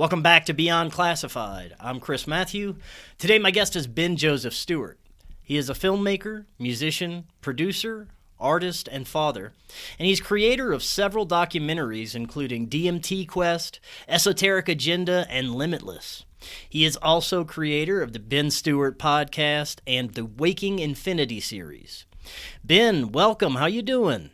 Welcome back to Beyond Classified. I'm Chris Matthew. Today, my guest is Ben Joseph Stewart. He is a filmmaker, musician, producer, artist, and father, and he's creator of several documentaries, including DMT Quest, Esoteric Agenda, and Limitless. He is also creator of the Ben Stewart podcast and the Waking Infinity series. Ben, welcome. How you doing?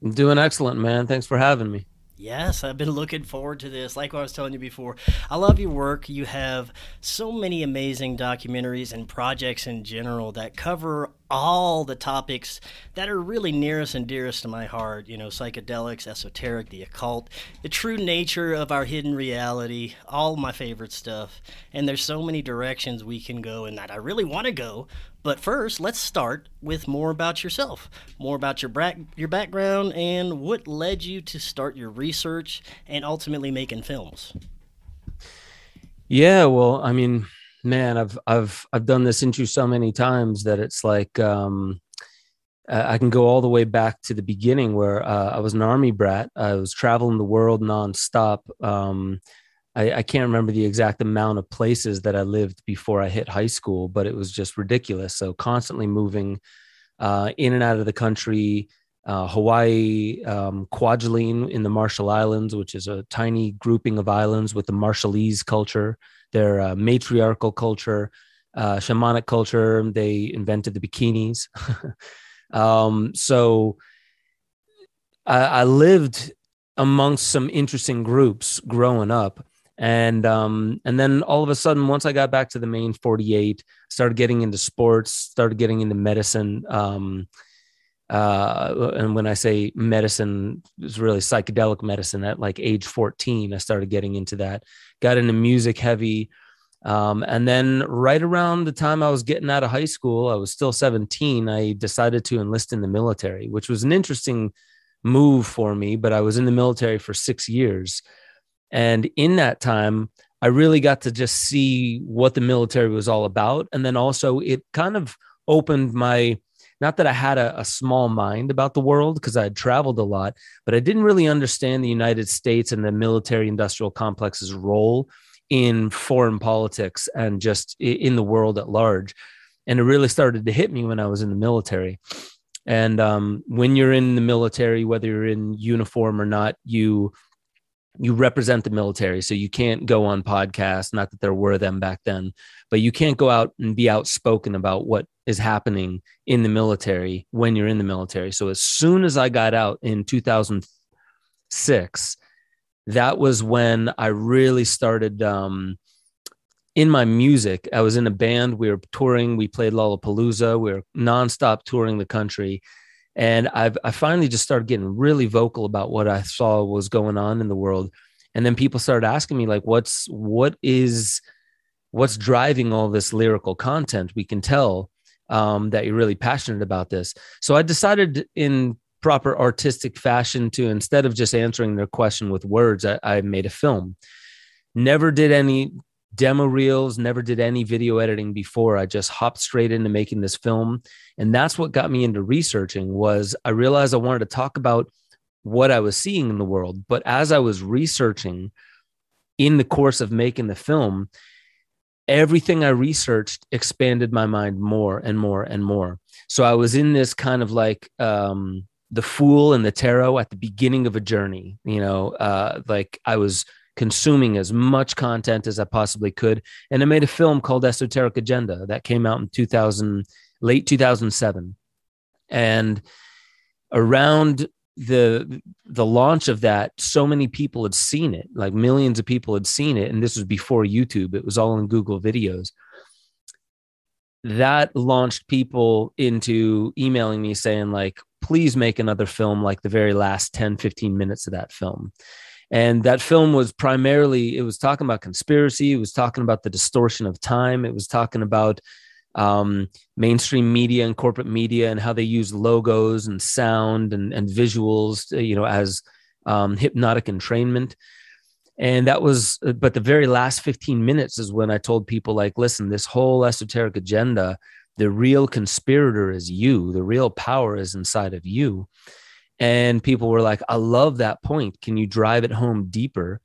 I'm doing excellent, man. Thanks for having me. Yes, I've been looking forward to this. Like I was telling you before, I love your work. You have so many amazing documentaries and projects in general that cover all the topics that are really nearest and dearest to my heart. You know, psychedelics, esoteric, the occult, the true nature of our hidden reality, all my favorite stuff. And there's so many directions we can go in that I really want to go. But first, let's start with more about yourself, more about your bra- your background, and what led you to start your research and ultimately making films. Yeah, well, I mean, man, I've I've I've done this intro so many times that it's like um, I can go all the way back to the beginning where uh, I was an army brat. I was traveling the world nonstop. Um, I, I, can't remember the exact amount of places that I lived before I hit high school, but it was just ridiculous. So constantly moving uh, in and out of the country. Uh, Hawaii, um, Kwajalein in the Marshall Islands, which is a tiny grouping of islands with the Marshallese culture, their uh, matriarchal culture, uh, shamanic culture. They invented the bikinis. um, so I, I lived amongst some interesting groups growing up and um, and then all of a sudden once i got back to the main 48 started getting into sports started getting into medicine um, uh, and when i say medicine it's really psychedelic medicine at like age 14 i started getting into that. Got into music heavy. Um, and then right around the time i was getting out of high school i was still 17 i decided to enlist in the military which was an interesting move for me but i was in the military for six years. And in that time, I really got to just see what the military was all about. And then also, it kind of opened my not that I had a, a small mind about the world because I had traveled a lot, but I didn't really understand the United States and the military industrial complex's role in foreign politics and just in the world at large. And it really started to hit me when I was in the military. And um, when you're in the military, whether you're in uniform or not, you you represent the military so you can't go on podcasts not that there were them back then but you can't go out and be outspoken about what is happening in the military when you're in the military. So as soon as i got out in 2006 that was when i really started um, in my music. I was in a band we were touring we played lollapalooza we were nonstop touring the country and I've I finally just started getting really vocal about what I saw was going on in the world. And then people started asking me like, what's what is what's driving all this lyrical content? We can tell um, that you're really passionate about this. So I decided in proper artistic fashion to instead of just answering their question with words, I, I made a film. Never did any demo reels, never did any video editing before. I just hopped straight into making this film. And that's what got me into researching was I realized I wanted to talk about what I was seeing in the world. But as I was researching in the course of making the film, everything I researched expanded my mind more and more and more. So I was in this kind of like um, the fool and the tarot at the beginning of a journey. You know, uh, like I was consuming as much content as I possibly could. And I made a film called Esoteric Agenda that came out in 2000, late 2007. And around the the launch of that so many people had seen it like millions of people had seen it and this was before youtube it was all in google videos that launched people into emailing me saying like please make another film like the very last 10 15 minutes of that film and that film was primarily it was talking about conspiracy it was talking about the distortion of time it was talking about um, mainstream media and corporate media and how they use logos and sound and, and visuals you know as um, hypnotic entrainment. And that was but the very last 15 minutes is when i told people like listen this whole esoteric agenda the real conspirator is you the real power is inside of you and people were like, I love that point. Can you drive it home deeper?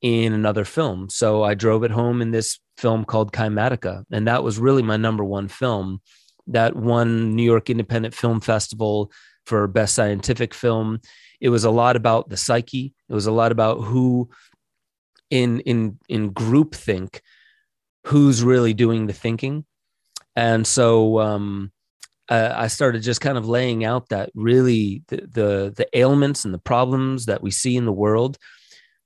in another film. So I drove it home in this film called Kymatica. And that was really my number one film that won New York Independent Film Festival for Best Scientific Film. It was a lot about the psyche. It was a lot about who in in in group think who's really doing the thinking. And so um uh, I started just kind of laying out that really the, the the ailments and the problems that we see in the world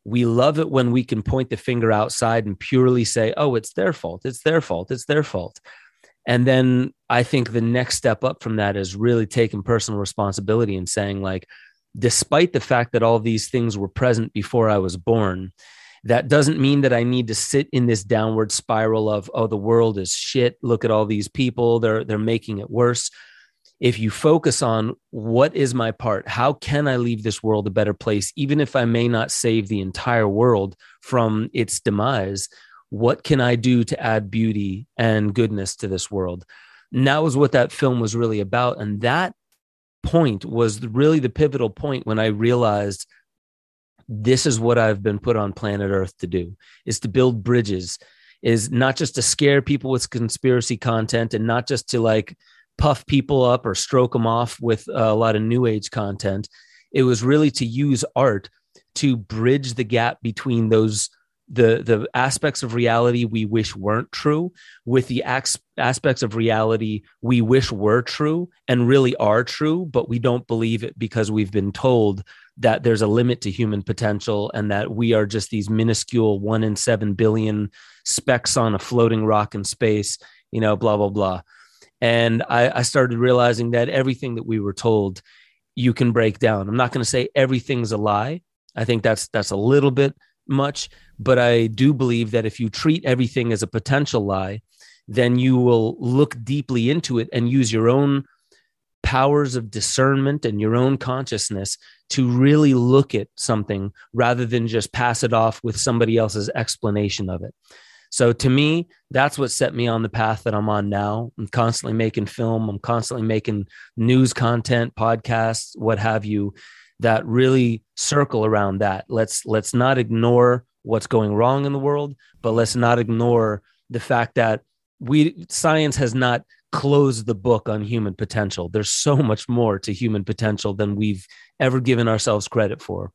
we love it when we can point the finger outside and purely say, oh, it's their fault. It's their fault. It's their fault. And then I think the next step up from that is really taking personal responsibility and saying, like, despite the fact that all these things were present before I was born, that doesn't mean that I need to sit in this downward spiral of, oh, the world is shit. Look at all these people. They're they're making it worse if you focus on what is my part, how can I leave this world a better place, even if I may not save the entire world from its demise, what can I do to add beauty and goodness to this world? And that was what that film was really about. And that point was really the pivotal point when I realized this is what I've been put on planet Earth to do is to build bridges, is not just to scare people with conspiracy content and not just to like puff people up or stroke them off with a lot of new age content. It was really to use art to bridge the gap between those the the aspects of reality we wish weren't true with the aspects of reality we wish were true and really are true but we don't believe it because we've been told that there's a limit to human potential and that we are just these minuscule 1 in 7 billion specks on a floating rock in space you know blah blah blah and I, I started realizing that everything that we were told you can break down. I'm not going to say everything's a lie. I think that's that's a little bit much, but I do believe that if you treat everything as a potential lie, then you will look deeply into it and use your own powers of discernment and your own consciousness to really look at something rather than just pass it off with somebody else's explanation of it. So to me, that's what set me on the path that I'm on now. I'm constantly making film, I'm constantly making news content, podcasts, what have you, that really circle around that. Let's let's not ignore what's going wrong in the world, but let's not ignore the fact that we science has not closed the book on human potential. There's so much more to human potential than we've ever given ourselves credit for.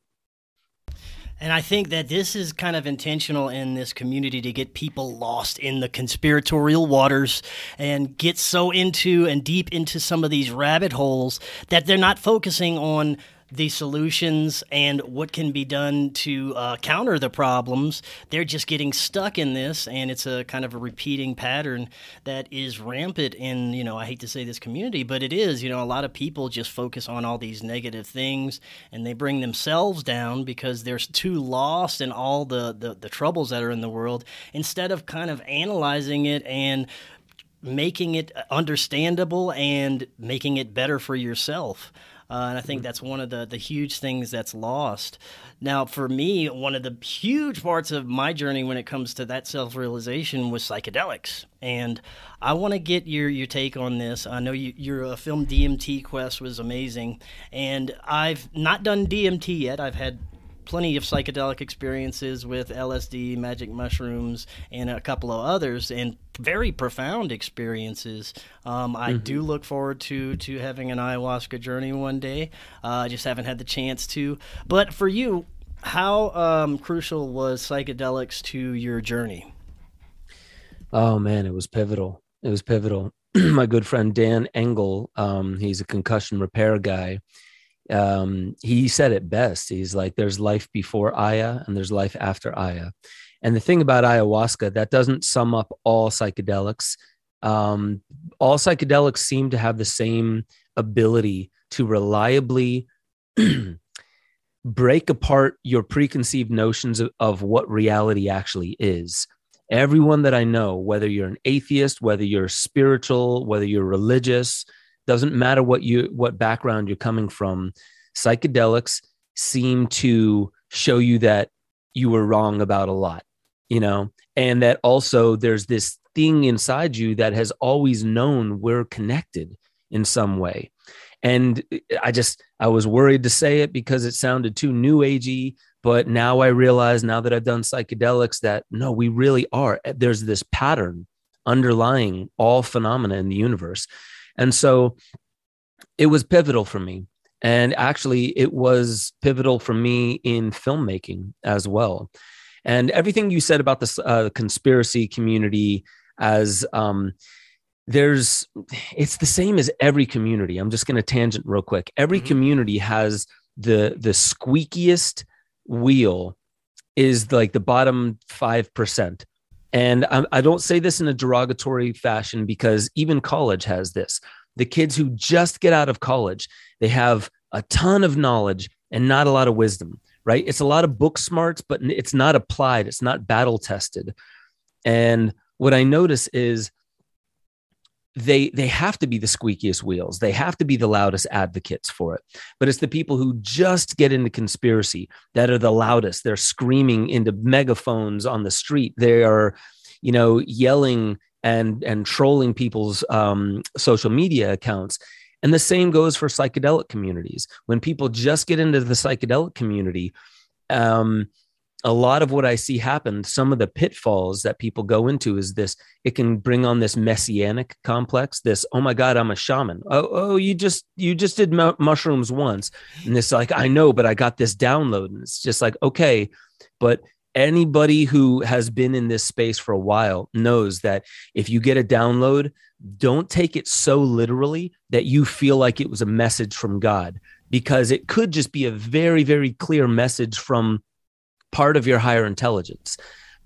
And I think that this is kind of intentional in this community to get people lost in the conspiratorial waters and get so into and deep into some of these rabbit holes that they're not focusing on the solutions and what can be done to uh, counter the problems. They're just getting stuck in this, and it's a kind of a repeating pattern that is rampant in, you know, I hate to say this community, but it is. You know, a lot of people just focus on all these negative things and they bring themselves down because they're too lost in all the, the, the troubles that are in the world instead of kind of analyzing it and making it understandable and making it better for yourself. Uh, and I think mm-hmm. that's one of the, the huge things that's lost. Now, for me, one of the huge parts of my journey when it comes to that self realization was psychedelics. And I want to get your, your take on this. I know you, your uh, film DMT Quest was amazing. And I've not done DMT yet. I've had plenty of psychedelic experiences with LSD, magic mushrooms, and a couple of others, and very profound experiences. Um, I mm-hmm. do look forward to to having an ayahuasca journey one day. Uh, I just haven't had the chance to. But for you, how um, crucial was psychedelics to your journey? Oh man, it was pivotal. It was pivotal. My good friend Dan Engle, um, he's a concussion repair guy um, he said it best. He's like, there's life before Aya and there's life after Aya. And the thing about ayahuasca, that doesn't sum up all psychedelics. Um, all psychedelics seem to have the same ability to reliably break apart your preconceived notions of, of what reality actually is. Everyone that I know, whether you're an atheist, whether you're spiritual, whether you're religious, doesn't matter what you what background you're coming from psychedelics seem to show you that you were wrong about a lot you know and that also there's this thing inside you that has always known we're connected in some way and i just i was worried to say it because it sounded too new agey But now I realize, now that I've done psychedelics, that no, we really are. There's this pattern underlying all phenomena in the universe. And so it was pivotal for me. And actually, it was pivotal for me in filmmaking as well. And everything you said about the uh, conspiracy community as um, there's it's the same as every community i'm just going to tangent real quick every mm-hmm. community has the the squeakiest wheel is like the bottom 5% and I, I don't say this in a derogatory fashion because even college has this. The kids who just get out of college they have a ton of knowledge and not a lot of wisdom right? It's a lot of book smarts but it's not applied. It's not battle tested. And what i notice is they they have to be the squeakiest wheels. They have to be the loudest advocates for it. But it's the people who just get into conspiracy that are the loudest. They're screaming into megaphones on the street. They are you know yelling and and trolling people's um, social media accounts. And the same goes for psychedelic communities. When people just get into the psychedelic community um, a lot of what I see happen, some of the pitfalls that people go into is this it can bring on this messianic complex, this, oh my God, I'm a shaman. Oh, oh, you just you just did mu- mushrooms once. And it's like, I know, but I got this download. And it's just like, okay, but anybody who has been in this space for a while knows that if you get a download, don't take it so literally that you feel like it was a message from God, because it could just be a very, very clear message from part of your higher intelligence.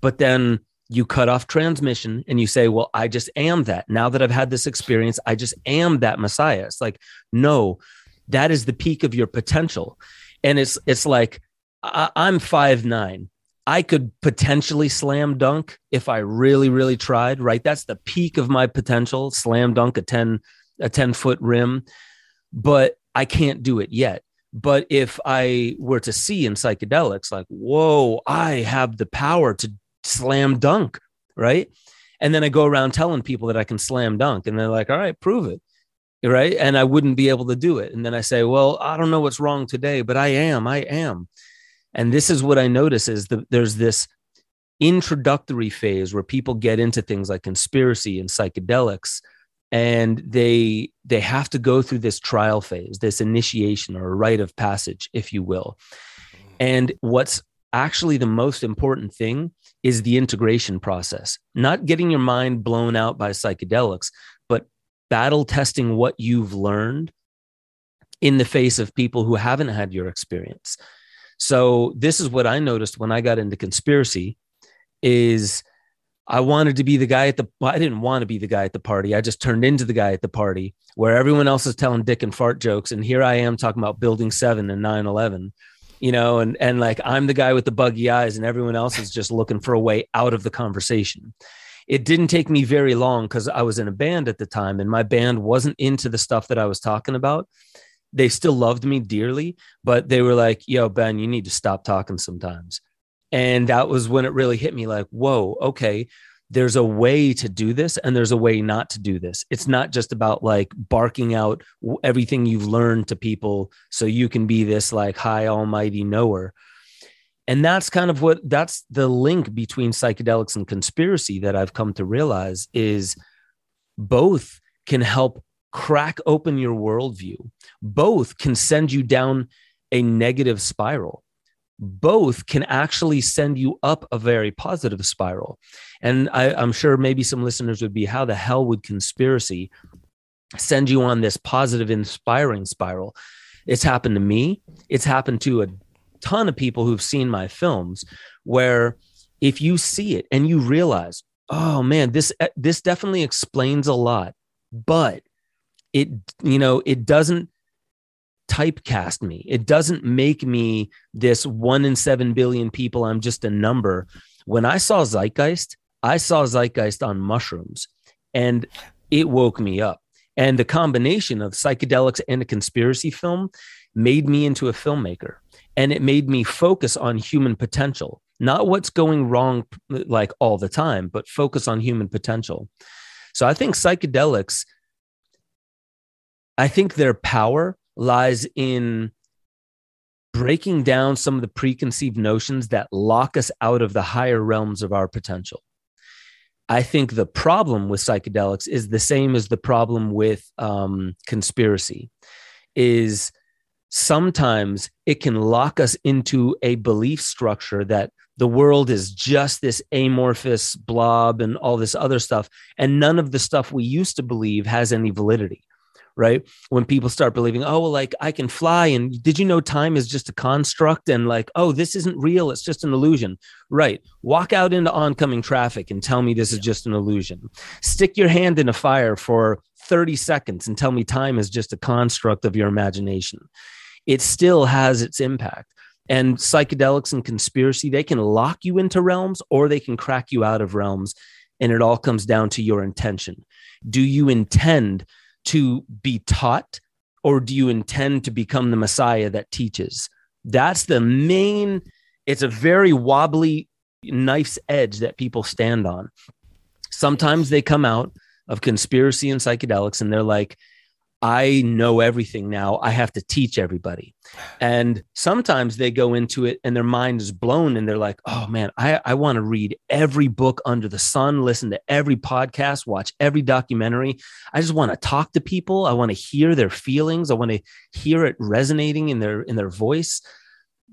But then you cut off transmission and you say, Well, I just am that. Now that I've had this experience, I just am that Messiah. It's like, no, that is the peak of your potential. And it's it's like I, I'm five nine. I could potentially slam dunk if I really, really tried, right? That's the peak of my potential, slam dunk a 10, a 10 foot rim, but I can't do it yet. But if I were to see in psychedelics, like, whoa, I have the power to slam dunk, right? And then I go around telling people that I can slam dunk, and they're like, all right, prove it. Right. And I wouldn't be able to do it. And then I say, well, I don't know what's wrong today, but I am. I am. And this is what I notice is that there's this introductory phase where people get into things like conspiracy and psychedelics and they they have to go through this trial phase this initiation or a rite of passage if you will. And what's actually the most important thing is the integration process not getting your mind blown out by psychedelics but battle testing what you've learned in the face of people who haven't had your experience. So this is what i noticed when i got into conspiracy is I wanted to be the guy at the I didn't want to be the guy at the party. I just turned into the guy at the party where everyone else is telling dick and fart jokes and here I am talking about building 7 and 9/11. You know, and and like I'm the guy with the buggy eyes and everyone else is just looking for a way out of the conversation. It didn't take me very long cuz I was in a band at the time and my band wasn't into the stuff that I was talking about. They still loved me dearly, but they were like, "Yo, Ben, you need to stop talking sometimes." And that was when it really hit me like, whoa, okay, there's a way to do this and there's a way not to do this. It's not just about like barking out everything you've learned to people so you can be this like high almighty knower. And that's kind of what that's the link between psychedelics and conspiracy that I've come to realize is both can help crack open your worldview, both can send you down a negative spiral both can actually send you up a very positive spiral. And I, am sure maybe some listeners would be, how the hell would conspiracy send you on this positive, inspiring spiral? It's happened to me. It's happened to a ton of people who've seen my films where if you see it and you realize, oh man, this eh, this definitely explains a lot, but it you know it doesn't typecast me. It doesn't make me this one in seven billion people. I'm just a number. When I saw Zeitgeist, I saw Zeitgeist on mushrooms and it woke me up. And the combination of psychedelics and a conspiracy film made me into a filmmaker. And it made me focus on human potential, not what's going wrong like all the time, but focus on human potential. So I think psychedelics, I think their power lies in breaking down some of the preconceived notions that lock us out of the higher realms of our potential. I think the problem with psychedelics is the same as the problem with um, conspiracy is sometimes it can lock us into a belief structure that the world is just this amorphous blob and all this other stuff and none of the stuff we used to believe has any validity right? When people start believing oh well like i can fly and did you know time is just a construct and like oh this isn't real it's just an illusion. Right walk out into oncoming traffic and tell me this is just an illusion. Stick your hand in a fire for 30 seconds and tell me time is just a construct of your imagination. It still has its impact and psychedelics and conspiracy they can lock you into realms or they can crack you out of realms and it all comes down to your intention. Do you intend to be taught or do you intend to become the messiah that teaches? That's the main it's a very wobbly knife's edge that people stand on. Sometimes they come out of conspiracy and psychedelics and they're like I know everything now. I have to teach everybody. And sometimes they go into it and their mind is blown and they're like, oh man, I, I want to read every book under the sun, listen to every podcast, watch every documentary. I just want to talk to people. I want to hear their feelings. I want to hear it resonating in their in their voice.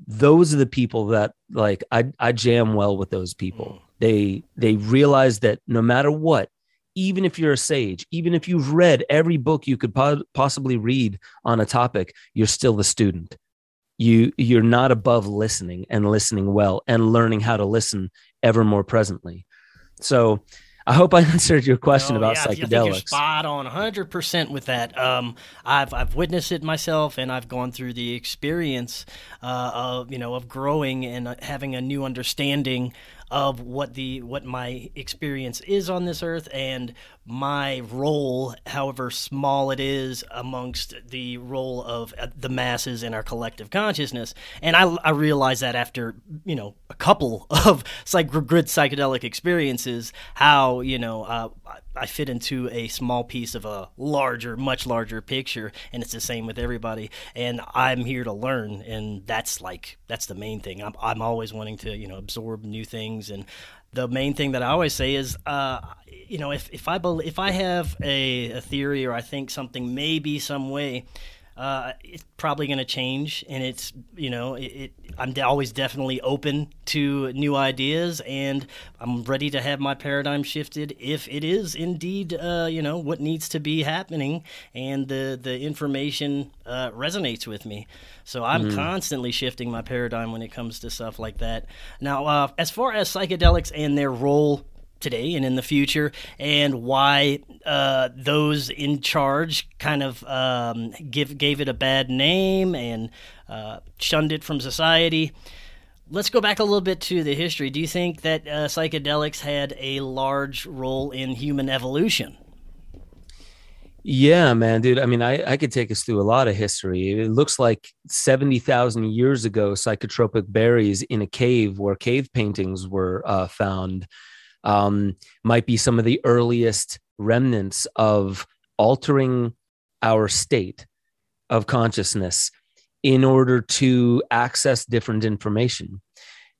Those are the people that like I, I jam well with those people. Mm. They they realize that no matter what, even if you're a sage, even if you've read every book you could po- possibly read on a topic, you're still the student. You you're not above listening and listening well and learning how to listen ever more presently. So I hope I answered your question oh, about yeah, psychedelics. you're spot on, 100% with that. Um, I've I've witnessed it myself, and I've gone through the experience uh, of you know of growing and uh, having a new understanding of what the what my experience is on this earth and my role, however small it is, amongst the role of uh, the masses in our collective consciousness. And I, I realized that after you know a couple of good psychedelic experiences, how you know uh, I fit into a small piece of a larger, much larger picture, and it's the same with everybody. And I'm here to learn, and that's like that's the main thing. I'm I'm always wanting to you know absorb new things, and the main thing that I always say is, uh, you know, if if I be- if I have a, a theory or I think something may be some way uh, it's probably going to change, and it's you know it, it, I'm always definitely open to new ideas, and I'm ready to have my paradigm shifted if it is indeed uh, you know what needs to be happening, and the the information uh, resonates with me. So I'm mm. constantly shifting my paradigm when it comes to stuff like that. Now, uh, as far as psychedelics and their role today and in the future, and why uh, those in charge kind of um, give gave it a bad name and uh, shunned it from society. Let's go back a little bit to the history. Do you think that uh, psychedelics had a large role in human evolution? Yeah, man, dude. I mean, I, I could take us through a lot of history. It looks like 70,000 years ago, psychotropic berries in a cave where cave paintings were uh, found um, might be some of the earliest remnants of altering our state of consciousness in order to access different information.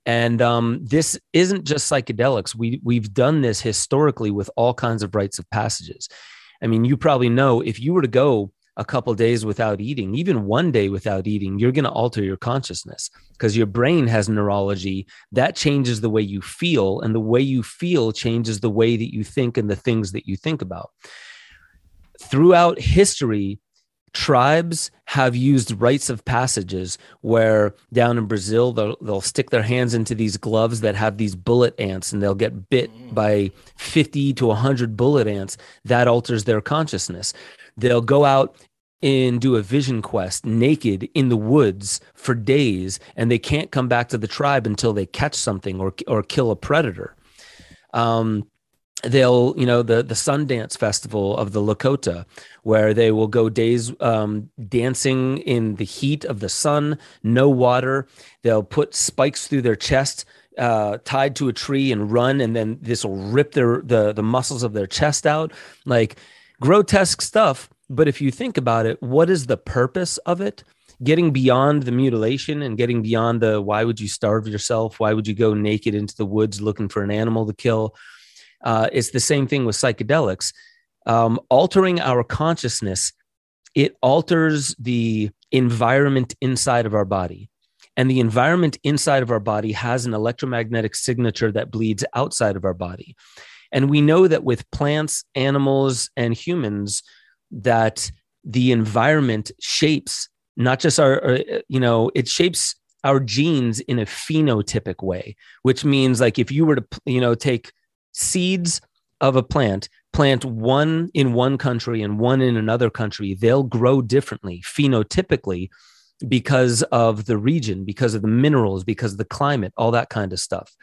And um, this isn't just psychedelics. We we've done this historically with all kinds of rites of passages. I mean, you probably know if you were to go a couple days without eating, even one day without eating, you're going to alter your consciousness because your brain has neurology that changes the way you feel, and the way you feel changes the way that you think and the things that you think about. Throughout history, tribes have used rites of passages where down in Brazil they'll, they'll stick their hands into these gloves that have these bullet ants and they'll get bit mm. by 50 to 100 bullet ants that alters their consciousness They'll go out and do a vision quest naked in the woods for days, and they can't come back to the tribe until they catch something or or kill a predator. Um, they'll you know the the Sundance Festival of the Lakota, where they will go days um, dancing in the heat of the sun, no water. They'll put spikes through their chest. Uh, tied to a tree and run, and then this will rip their the the muscles of their chest out. Like grotesque stuff. But if you think about it, what is the purpose of it? getting beyond the mutilation and getting beyond the why would you starve yourself? Why would you go naked into the woods looking for an animal to kill? Uh, it's the same thing with psychedelics. Um, altering our consciousness, it alters the environment inside of our body. And the environment inside of our body has an electromagnetic signature that bleeds outside of our body. And we know that with plants, animals, and humans, that the environment shapes not just our, uh, you know, it shapes our genes in a phenotypic way, which means like if you were to, you know, take seeds of a plant, plant one in one country and one in another country, they'll grow differently phenotypically because of the region, because of the minerals, because of the climate, all that kind of stuff.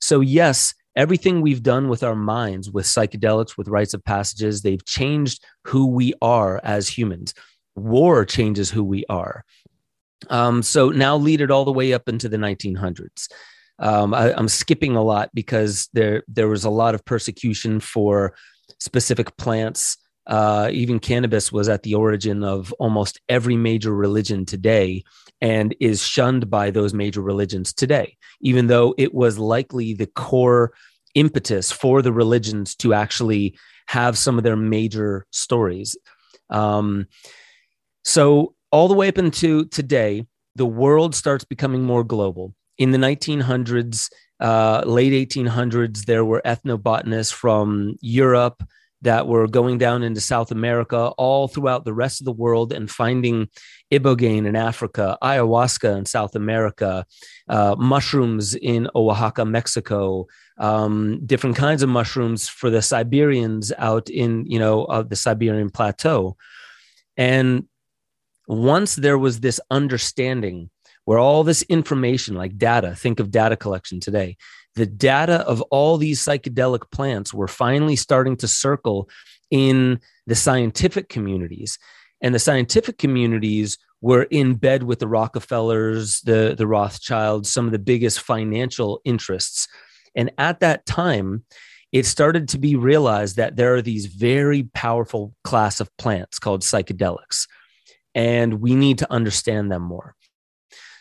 So, yes, everything we've done with our minds, with psychedelics, with rites of passages, they've changed who we are as humans. War changes who we are. Um, so now lead it all the way up into the 1900s. Um, I, am skipping a lot because there there was a lot of persecution for specific plants. Uh, even cannabis was at the origin of almost every major religion today and is shunned by those major religions today, even though it was likely the core impetus for the religions to actually have some of their major stories. Um, so, all the way up into today, the world starts becoming more global in the 1900s, uh, late 1800s, there were ethnobotanists from Europe that were going down into South America, all throughout the rest of the world, and finding ibogaine in Africa, ayahuasca in South America, uh, mushrooms in Oaxaca, Mexico, um, different kinds of mushrooms for the Siberians out in you know uh, the Siberian plateau, and once there was this understanding where all this information, like data, think of data collection today, the data of all these psychedelic plants were finally starting to circle in the scientific communities. And the scientific communities were in bed with the Rockefellers, the, the Rothschilds, some of the biggest financial interests. And at that time, it started to be realized that there are these very powerful class of plants called psychedelics and we need to understand them more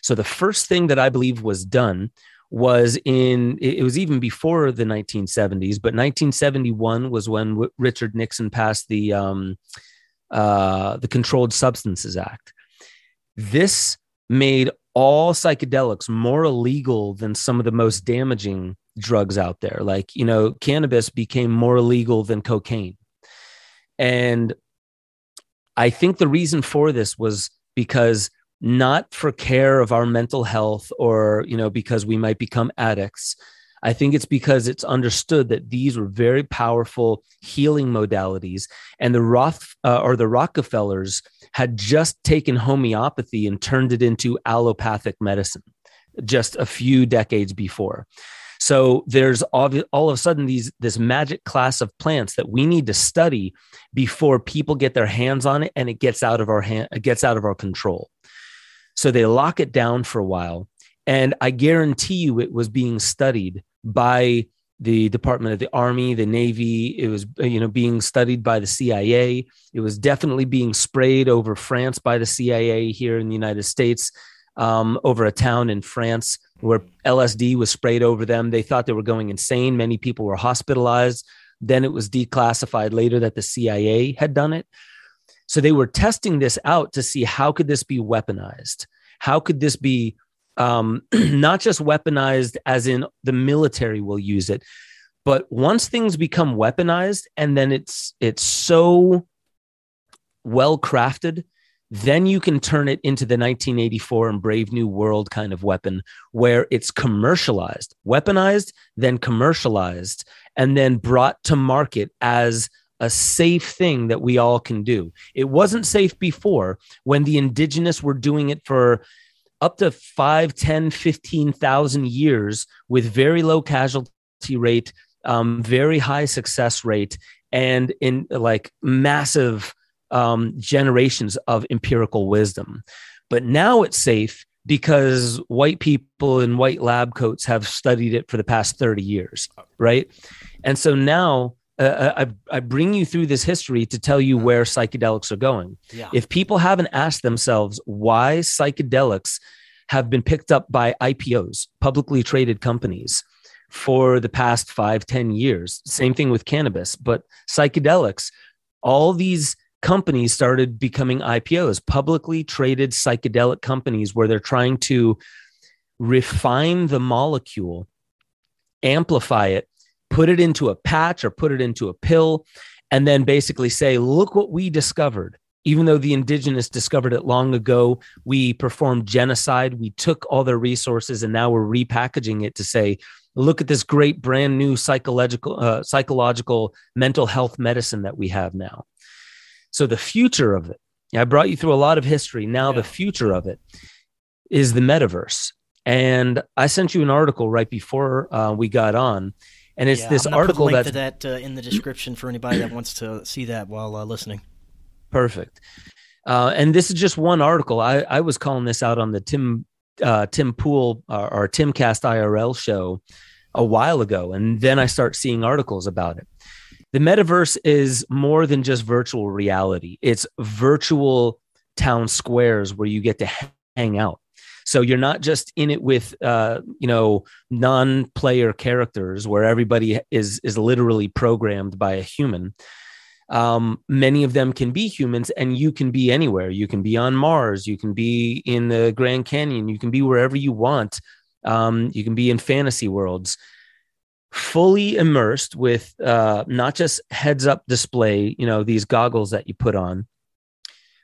so the first thing that I believe was done was in it was even before the 1970s, but 1971 was when Richard Nixon passed the um, uh, the Controlled Substances Act. This made all psychedelics more illegal than some of the most damaging drugs out there. Like, you know, cannabis became more illegal than cocaine. And I think the reason for this was because not for care of our mental health or you know because we might become addicts. I think it's because it's understood that these were very powerful healing modalities and the roth uh, or the rockefellers had just taken homeopathy and turned it into allopathic medicine just a few decades before. So there's all, all of a sudden these this magic class of plants that we need to study before people get their hands on it and it gets out of our hand it gets out of our control so they lock it down for a while. And I guarantee you it was being studied by the Department of the Army, the Navy. It was, you know, being studied by the CIA. It was definitely being sprayed over France by the CIA here in the United States, um, over a town in France where LSD was sprayed over them. They thought they were going insane. Many people were hospitalized. Then it was declassified later that the CIA had done it. So they were testing this out to see how could this be weaponized? How could this be um, not just weaponized as in the military will use it, but once things become weaponized and then it's it's so well crafted, then you can turn it into the 1984 and Brave New World kind of weapon where it's commercialized, weaponized, then commercialized, and then brought to market as a safe thing that we all can do. It wasn't safe before when the indigenous were doing it for up to 5, 10, 15,000 years with very low casualty rate, um, very high success rate, and in like massive um, generations of empirical wisdom. But now it's safe because white people in white lab coats have studied it for the past 30 years, right? And so now uh, I, I bring you through this history to tell you where psychedelics are going. Yeah. If people haven't asked themselves why psychedelics have been picked up by IPOs, publicly traded companies, for the past five, ten years, same thing with cannabis, but psychedelics, all these companies started becoming IPOs, publicly traded psychedelic companies, where they're trying to refine the molecule, amplify it, put it into a patch or put it into a pill, and then basically say, look what we discovered. Even though the indigenous discovered it long ago, we performed genocide. We took all their resources and now we're repackaging it to say, look at this great brand new psychological, uh, psychological mental health medicine that we have now. So the future of it, I brought you through a lot of history. Now yeah. the future of it is the metaverse. And I sent you an article right before uh, we got on, and it's yeah, this article that's that uh, in the description for anybody that wants to see that while uh, listening. Perfect. Uh, and this is just one article. I, I was calling this out on the Tim uh, Tim Pool or, or Timcast IRL show a while ago, and then I start seeing articles about it. The metaverse is more than just virtual reality. It's virtual town squares where you get to hang out. So you're not just in it with uh, you know non-player characters where everybody is is literally programmed by a human. Um, many of them can be humans, and you can be anywhere. You can be on Mars. You can be in the Grand Canyon. You can be wherever you want. Um, you can be in fantasy worlds fully immersed with uh, not just heads up display, you know, these goggles that you put on,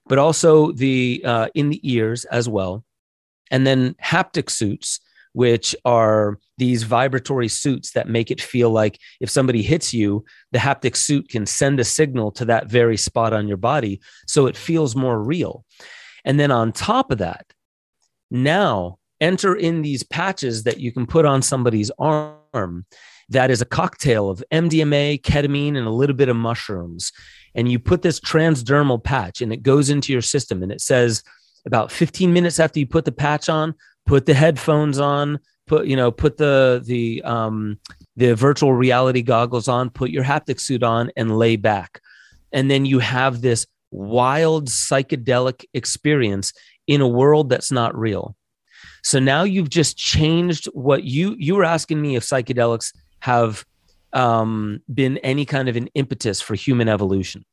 but also the uh, in the ears as well and then haptic suits which are these vibratory suits that make it feel like if somebody hits you, the haptic suit can send a signal to that very spot on your body. So it feels more real. And then on top of that, now enter in these patches that you can put on somebody's arm. That is a cocktail of MDMA, ketamine, and a little bit of mushrooms. And you put this transdermal patch and it goes into your system and it says, about 15 minutes after you put the patch on, put the headphones on, put you know put the the um, the virtual reality goggles on, put your haptic suit on, and lay back, and then you have this wild psychedelic experience in a world that's not real. So now you've just changed what you you were asking me if psychedelics have um, been any kind of an impetus for human evolution.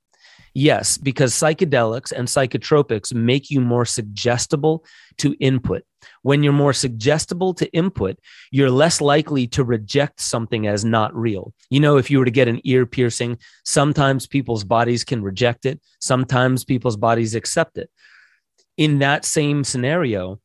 Yes, because psychedelics and psychotropics make you more suggestible to input. When you're more suggestible to input, you're less likely to reject something as not real. You know, if you were to get an ear piercing, sometimes people's bodies can reject it, sometimes people's bodies accept it. In that same scenario,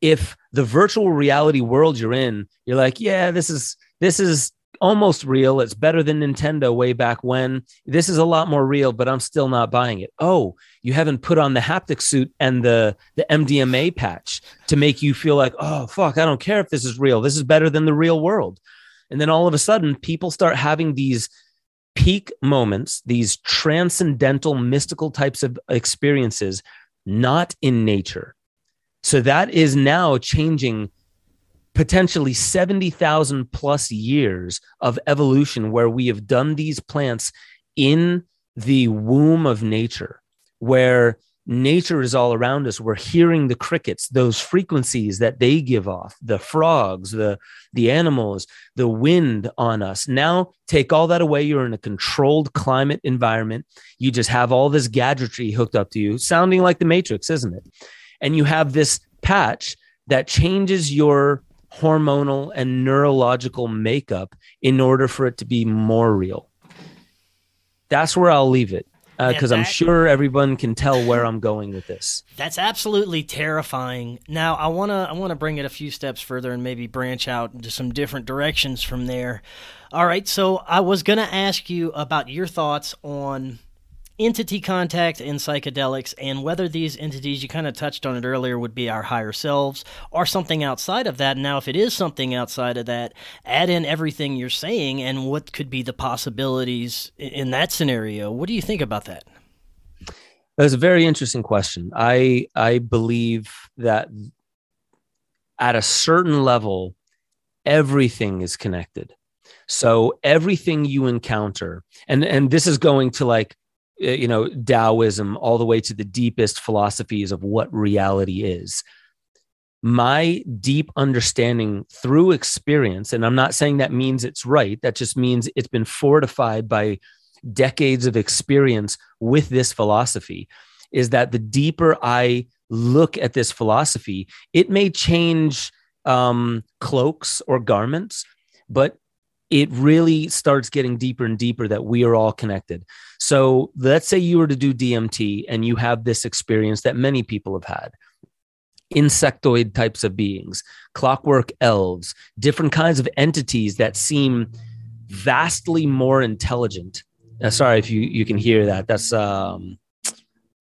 if the virtual reality world you're in, you're like, yeah, this is this is almost real. It's better than Nintendo way back when. This is a lot more real, but I'm still not buying it. Oh, you haven't put on the haptic suit and the the MDMA patch to make you feel like, oh fuck, I don't care if this is real. This is better than the real world. And then all of a sudden, people start having these peak moments, these transcendental, mystical types of experiences, not in nature. So that is now changing potentially 70,000 plus years of evolution where we have done these plants in the womb of nature, where nature is all around us. We're hearing the crickets, those frequencies that they give off, the frogs, the, the animals, the wind on us. Now, take all that away. You're in a controlled climate environment. You just have all this gadgetry hooked up to you, sounding like the Matrix, isn't it? And you have this patch that changes your hormonal and neurological makeup in order for it to be more real. That's where I'll leave it because uh, I'm sure everyone can tell where I'm going with this. That's absolutely terrifying. Now, I wanna I wanna bring it a few steps further and maybe branch out into some different directions from there. All right, so I was gonna ask you about your thoughts on entity contact in psychedelics and whether these entities, you kind of touched on it earlier, would be our higher selves or something outside of that. Now, if it is something outside of that, add in everything you're saying and what could be the possibilities in that scenario. What do you think about that? That's a very interesting question. I I believe that at a certain level, everything is connected. So everything you encounter, and and this is going to like you know Taoism all the way to the deepest philosophies of what reality is. My deep understanding through experience, and I'm not saying that means it's right. That just means it's been fortified by decades of experience with this philosophy. Is that the deeper I look at this philosophy, it may change um, cloaks or garments, but it really starts getting deeper and deeper that we are all connected. So let's say you were to do DMT and you have this experience that many people have had insectoid types of beings, clockwork elves, different kinds of entities that seem vastly more intelligent. Uh, sorry if you, you can hear that. That's um,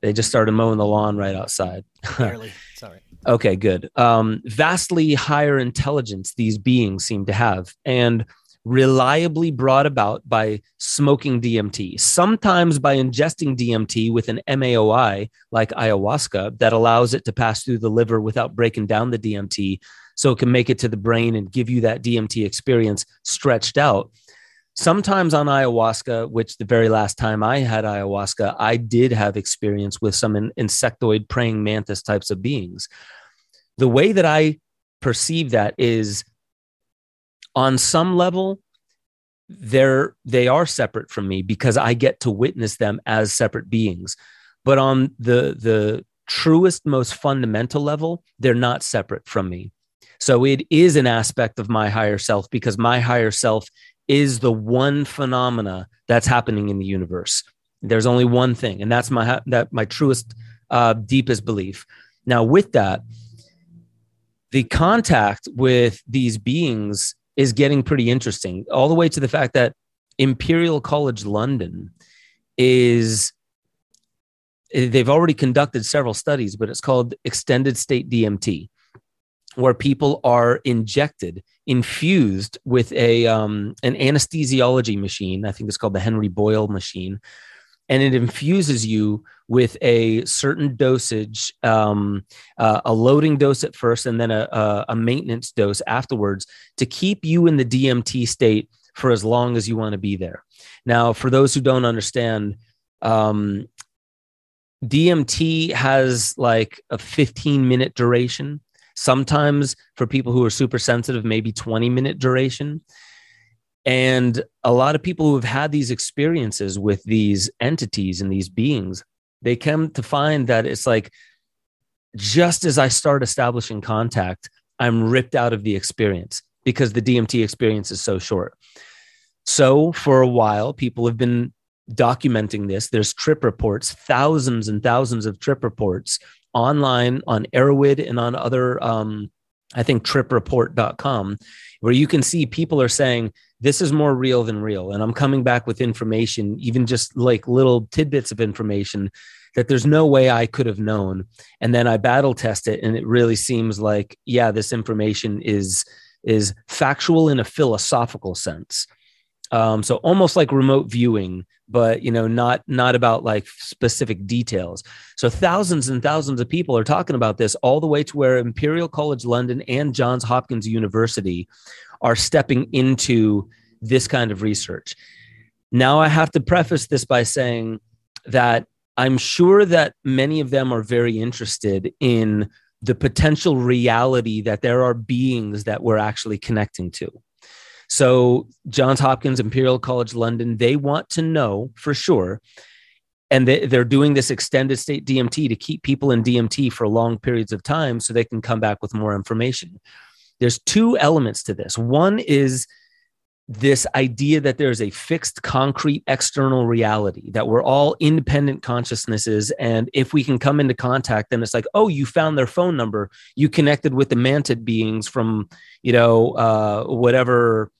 they just started mowing the lawn right outside. Barely. Sorry. okay, good. Um, vastly higher intelligence these beings seem to have. And reliably brought about by smoking DMT, sometimes by ingesting DMT with an MAOI like ayahuasca that allows it to pass through the liver without breaking down the DMT so it can make it to the brain and give you that DMT experience stretched out. Sometimes on ayahuasca, which the very last time I had ayahuasca, I did have experience with some insectoid praying mantis types of beings. The way that I perceive that is on some level they're they are separate from me because I get to witness them as separate beings. But on the the truest most fundamental level, they're not separate from me. So it is an aspect of my higher self because my higher self is the one phenomena that's happening in the universe. There's only one thing, and that's my that my truest, uh, deepest belief. Now, with that, the contact with these beings is getting pretty interesting, all the way to the fact that Imperial College London is they've already conducted several studies, but it's called extended state DMT, where people are injected, infused with a um, an anesthesiology machine. I think it's called the Henry Boyle machine, and it infuses you with a certain dosage, um, uh, a loading dose at first, and then a, a, maintenance dose afterwards to keep you in the DMT state for as long as you want to be there. Now, for those who don't understand, um, DMT has like a 15 minute duration. Sometimes for people who are super sensitive, maybe 20 minute duration. And a lot of people who have had these experiences with these entities and these beings, they come to find that it's like just as I start establishing contact, I'm ripped out of the experience because the DMT experience is so short. So for a while, people have been documenting this. There's trip reports, thousands and thousands of trip reports online on Erowid and on other, um, I think, tripreport.com, where you can see people are saying, this is more real than real. And I'm coming back with information, even just like little tidbits of information that there's no way I could have known. And then I battle test it, and it really seems like, yeah, this information is is factual in a philosophical sense. Um, so almost like remote viewing, but you know, not not about like specific details. So thousands and thousands of people are talking about this, all the way to where Imperial College London and Johns Hopkins University are stepping into this kind of research. Now, I have to preface this by saying that I'm sure that many of them are very interested in the potential reality that there are beings that we're actually connecting to. So, Johns Hopkins, Imperial College London, they want to know for sure. And they, they're doing this extended state DMT to keep people in DMT for long periods of time so they can come back with more information there's two elements to this. One is this idea that there's a fixed, concrete external reality, that we're all independent consciousnesses. And if we can come into contact, then it's like, oh, you found their phone number. You connected with the mantid beings from, you know, uh, whatever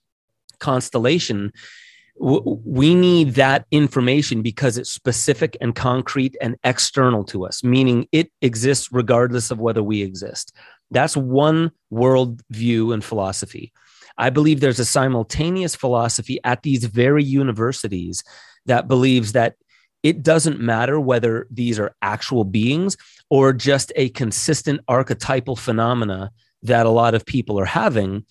constellation. We need that information because it's specific and concrete and external to us, meaning it exists regardless of whether we exist. That's one world view and philosophy. I believe there's a simultaneous philosophy at these very universities that believes that it doesn't matter whether these are actual beings or just a consistent archetypal phenomena that a lot of people are having.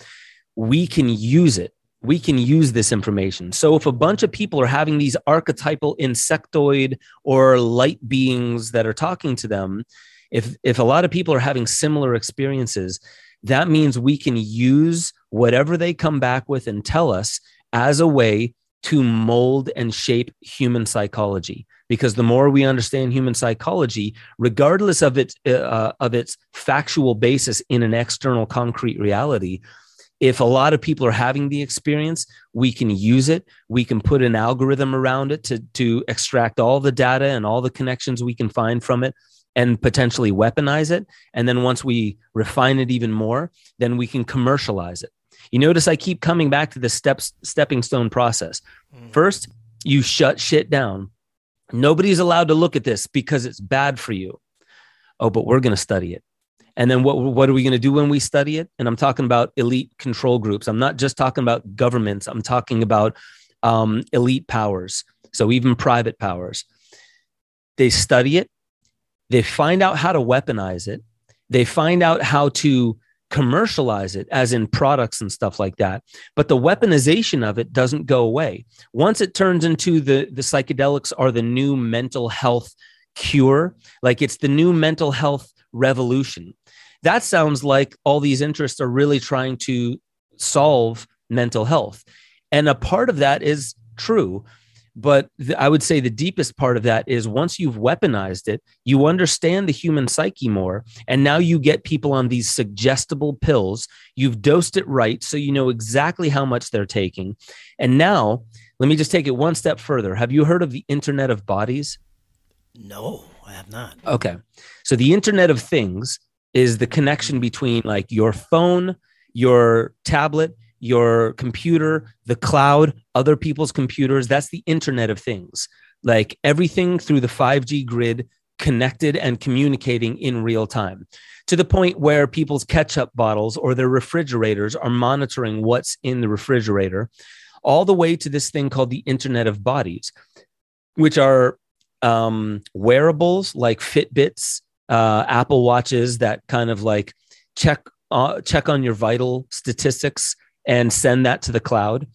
We can use it we can use this information. So if a bunch of people are having these archetypal insectoid or light beings that are talking to them, if if a lot of people are having similar experiences, that means we can use whatever they come back with and tell us as a way to mold and shape human psychology because the more we understand human psychology regardless of its uh, of its factual basis in an external concrete reality if a lot of people are having the experience we can use it. We can put an algorithm around it to to extract all the data and all the connections we can find from it and potentially weaponize it. And then once we refine it even more then we can commercialize it. You notice i keep coming back to the steps stepping stone process. Mm. first you shut shit down. Nobody's allowed to look at this because it's bad for you. Oh but we're going to study it and then what, what are we going to do when we study it? And I'm talking about elite control groups. I'm not just talking about governments. I'm talking about um, elite powers. So even private powers. They study it. They find out how to weaponize it. They find out how to commercialize it, as in products and stuff like that. But the weaponization of it doesn't go away. Once it turns into the, the psychedelics are the new mental health cure, like it's the new mental health revolution that sounds like all these interests are really trying to solve mental health. And a part of that is true. But I would say the deepest part of that is once you've weaponized it, you understand the human psyche more. And now you get people on these suggestible pills. You've dosed it right. So you know exactly how much they're taking. And now, let me just take it one step further. Have you heard of the Internet of Bodies? No, I have not. Okay. So the Internet of Things is the connection between like your phone, your tablet, your computer, the cloud, other people's computers. That's the Internet of Things. Like everything through the 5G grid connected and communicating in real time to the point where people's ketchup bottles or their refrigerators are monitoring what's in the refrigerator, all the way to this thing called the Internet of Bodies, which are um, wearables like Fitbits uh, Apple watches that kind of like check uh, check on your vital statistics and send that to the cloud.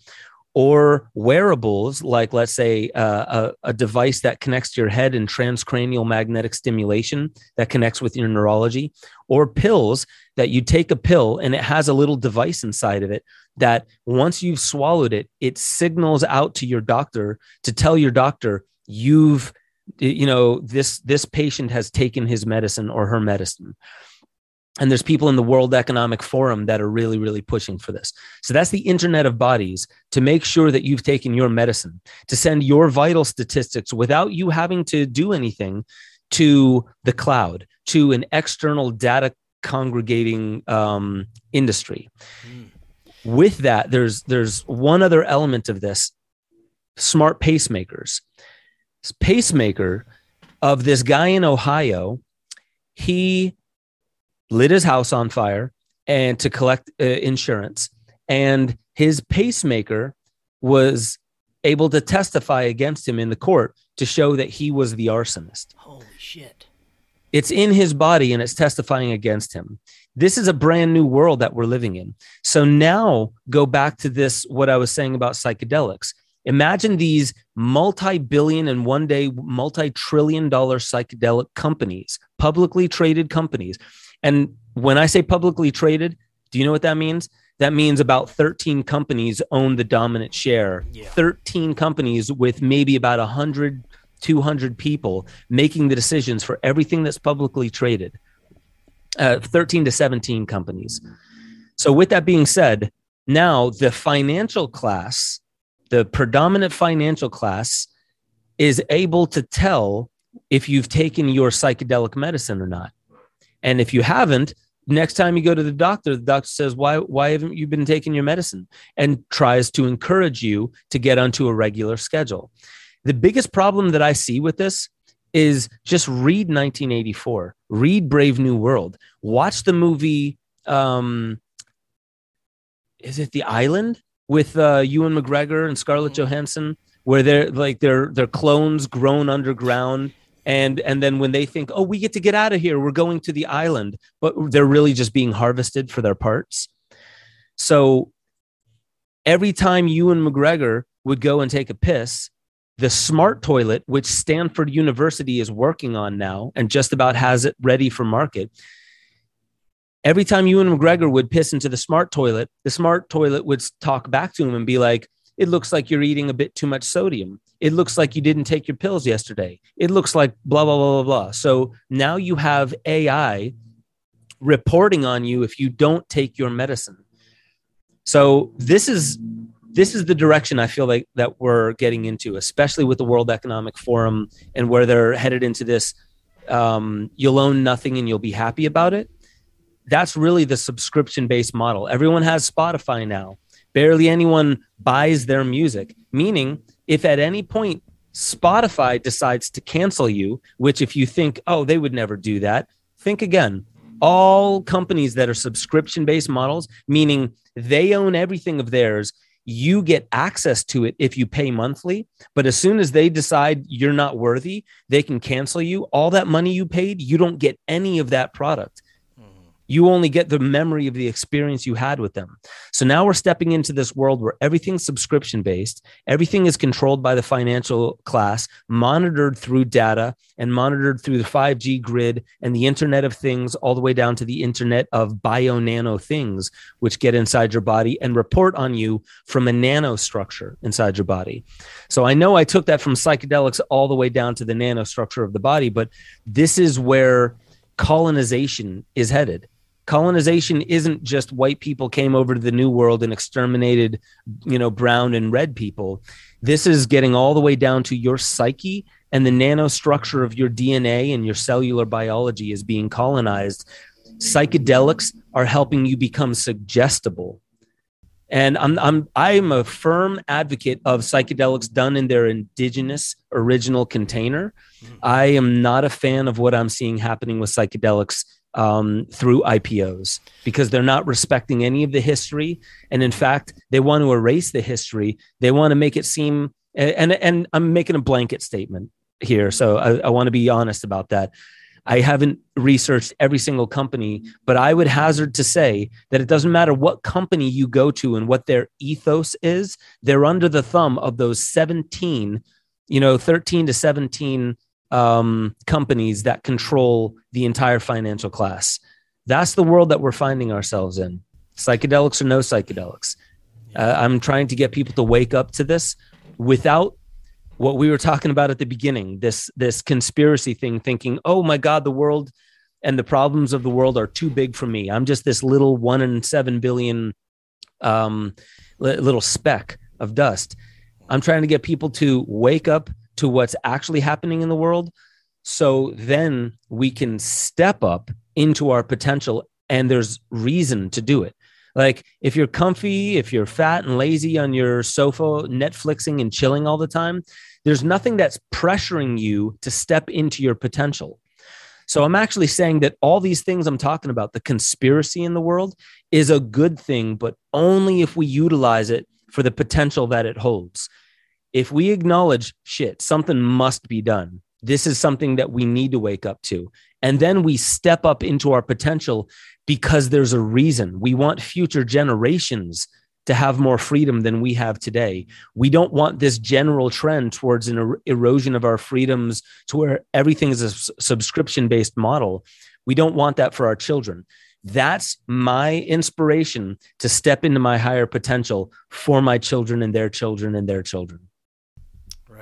Or wearables like let's say uh, a, a, device that connects to your head and transcranial magnetic stimulation that connects with your neurology. Or pills that you take a pill and it has a little device inside of it that once you've swallowed it it signals out to your doctor to tell your doctor you've you know this this patient has taken his medicine or her medicine. And there's people in the world economic forum that are really really pushing for this. So that's the internet of bodies to make sure that you've taken your medicine to send your vital statistics without you having to do anything to the cloud to an external data congregating um, industry. Mm. with that there's there's one other element of this. Smart pacemakers pacemaker of this guy in Ohio. He lit his house on fire and to collect uh, insurance, and his pacemaker was able to testify against him in the court to show that he was the arsonist. Holy shit. It's in his body and it's testifying against him. This is a brand new world that we're living in. So now go back to this, what I was saying about psychedelics. Imagine these multi billion and one day multi trillion dollar psychedelic companies, publicly traded companies. And when I say publicly traded, do you know what that means? That means about 13 companies own the dominant share. Yeah. 13 companies with maybe about 100, 200 people making the decisions for everything that's publicly traded. Uh, 13 to 17 companies. So, with that being said, now the financial class the predominant financial class is able to tell if you've taken your psychedelic medicine or not. And if you haven't, next time you go to the doctor, the doctor says, Why, why haven't you been taking your medicine? And tries to encourage you to get onto a regular schedule. The biggest problem that I see with this is just read 1984, read Brave New World, watch the movie. Um, is it The Island? With uh, Ewan McGregor and Scarlett mm-hmm. Johansson, where they're like they're they're clones grown underground, and and then when they think, oh, we get to get out of here, we're going to the island, but they're really just being harvested for their parts. So every time Ewan McGregor would go and take a piss, the smart toilet, which Stanford University is working on now and just about has it ready for market. Every time Ewan McGregor would piss into the smart toilet, the smart toilet would talk back to him and be like, It looks like you're eating a bit too much sodium. It looks like you didn't take your pills yesterday. It looks like blah, blah, blah, blah, blah. So now you have AI reporting on you if you don't take your medicine. So this is this is the direction I feel like that we're getting into, especially with the World Economic Forum and where they're headed into this. Um, you'll own nothing and you'll be happy about it. That's really the subscription based model. Everyone has Spotify now. Barely anyone buys their music, meaning if at any point Spotify decides to cancel you, which if you think, oh, they would never do that, think again. All companies that are subscription based models, meaning they own everything of theirs you get access to it if you pay monthly. But as soon as they decide you're not worthy, they can cancel you. All that money you paid, you don't get any of that product you only get the memory of the experience you had with them. So now we're stepping into this world where everything's subscription based, everything is controlled by the financial class, monitored through data and monitored through the 5G grid and the Internet of Things, all the way down to the Internet of bio nano things, which get inside your body and report on you from a nanostructure inside your body. So I know I took that from psychedelics all the way down to the nanostructure of the body, but this is where colonization is headed colonization isn't just white people came over to the new world and exterminated you know brown and red people. This is getting all the way down to your psyche and the nanostructure of your dna and your cellular biology is being colonized. Psychedelics are helping you become suggestible. And I'm, I'm i'm a firm advocate of psychedelics done in their indigenous original container. Mm-hmm. i am not a fan of what i'm seeing happening with psychedelics um, through IPOs because they're not respecting any of the history. And in fact, they want to erase the history. They want to make it seem, and, and I'm making a blanket statement here. So I, I want to be honest about that. I haven't researched every single company, but I would hazard to say that it doesn't matter what company you go to and what their ethos is, they're under the thumb of those 17, you know, 13 to 17 um, companies that control the entire financial class. That's the world that we're finding ourselves in. Psychedelics or no psychedelics. Uh, I'm trying to get people to wake up to this without what we were talking about at the beginning this this conspiracy thing thinking oh my god the world and the problems of the world are too big for me i'm just this little one in seven billion um, little speck of dust i'm trying to get people to wake up to what's actually happening in the world. So then we can step up into our potential and there's reason to do it. Like if you're comfy, if you're fat and lazy on your sofa, Netflixing and chilling all the time, there's nothing that's pressuring you to step into your potential. So I'm actually saying that all these things I'm talking about, the conspiracy in the world, is a good thing, but only if we utilize it for the potential that it holds if we acknowledge shit, something must be done. This is something that we need to wake up to. And then we step up into our potential because there's a reason. We want future generations to have more freedom than we have today. We don't want this general trend towards an er- erosion of our freedoms to where everything is a subscription based model. We don't want that for our children. That's my inspiration to step into my higher potential for my children and their children and their children.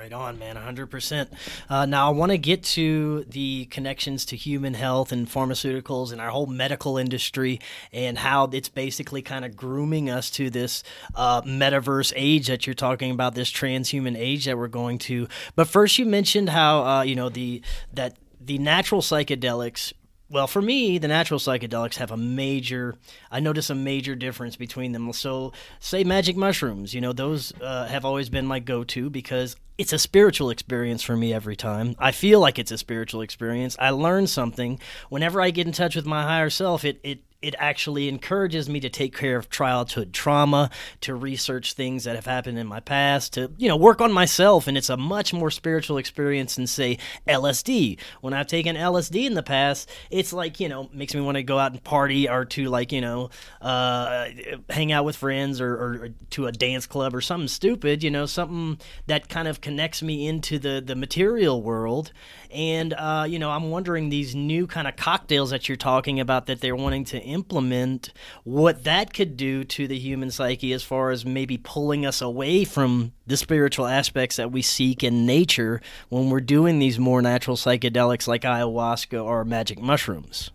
Right on, man, 100%. Uh, now, I want to get to the connections to human health and pharmaceuticals and our whole medical industry and how it's basically kind of grooming us to this uh, metaverse age that you're talking about, this transhuman age that we're going to. But first, you mentioned how, uh, you know, the that the natural psychedelics well, for me, the natural psychedelics have a major, I notice a major difference between them. So, say magic mushrooms, you know, those uh, have always been my go to because it's a spiritual experience for me every time. I feel like it's a spiritual experience. I learn something. Whenever I get in touch with my higher self, it, it it actually encourages me to take care of childhood trauma, to research things that have happened in my past, to you know work on myself, and it's a much more spiritual experience than say LSD. When I've taken LSD in the past, it's like you know makes me want to go out and party or to like you know uh, hang out with friends or, or to a dance club or something stupid, you know something that kind of connects me into the the material world. And uh, you know I'm wondering these new kind of cocktails that you're talking about that they're wanting to implement, what that could do to the human psyche as far as maybe pulling us away from the spiritual aspects that we seek in nature when we're doing these more natural psychedelics like ayahuasca or magic mushrooms.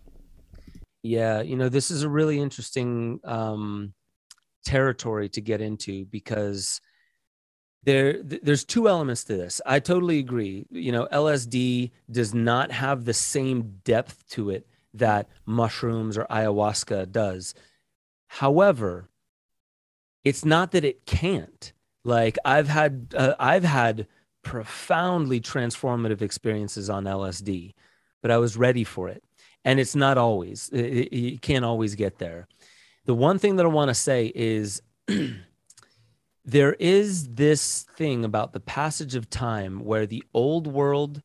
Yeah, you know, this is a really interesting um, territory to get into because there there's two elements to this. I totally agree. You know, LSD does not have the same depth to it that mushrooms or ayahuasca does. However, it's not that it can't. Like I've had uh, I've had profoundly transformative experiences on LSD, but I was ready for it. And it's not always. You can't always get there. The one thing that I want to say is there is this thing about the passage of time where the old world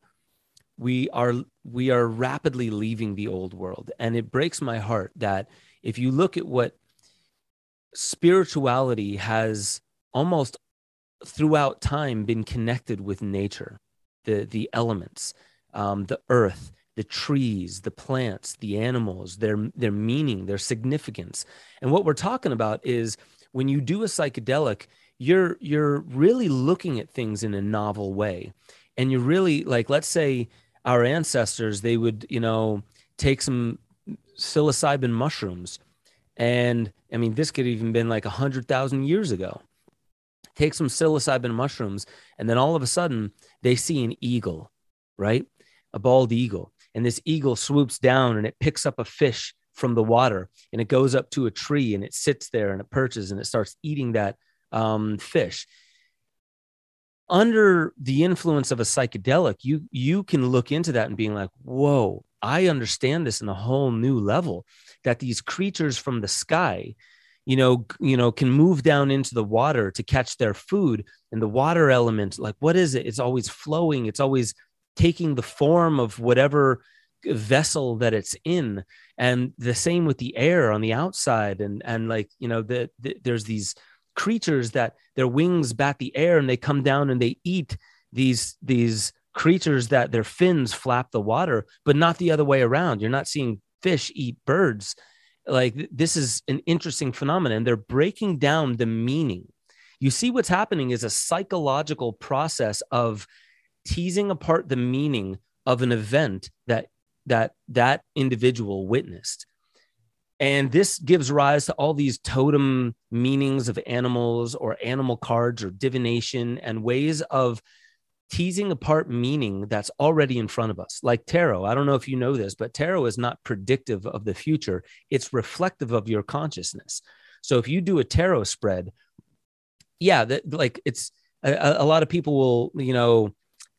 we are we are rapidly leaving the old world. And it breaks my heart that if you look at what spirituality has almost throughout time been connected with nature the the elements um, the earth the trees the plants the animals their their meaning their significance. And what we're talking about is when you do a psychedelic you're you're really looking at things in a novel way. And you're really like let's say our ancestors, they would, you know, take some psilocybin mushrooms. And I mean, this could even been like a hundred thousand years ago. Take some psilocybin mushrooms, and then all of a sudden they see an eagle, right? A bald eagle. And this eagle swoops down and it picks up a fish from the water and it goes up to a tree and it sits there and it perches and it starts eating that um, fish under the influence of a psychedelic you you can look into that and being like whoa i understand this in a whole new level that these creatures from the sky you know you know can move down into the water to catch their food and the water element like what is it? It's always flowing it's always taking the form of whatever vessel that it's in. And the same with the air on the outside and and like you know the, the there's these creatures that their wings bat the air and they come down and they eat these these creatures that their fins flap the water but not the other way around. You're not seeing fish eat birds. Like this is an interesting phenomenon. They're breaking down the meaning. You see what's happening is a psychological process of teasing apart the meaning of an event that that that individual witnessed and this gives rise to all these totem meanings of animals or animal cards or divination and ways of teasing apart meaning that's already in front of us. Like tarot, I don't know if you know this, but tarot is not predictive of the future, it's reflective of your consciousness. So if you do a tarot spread, yeah, that like it's a, a lot of people will, you know,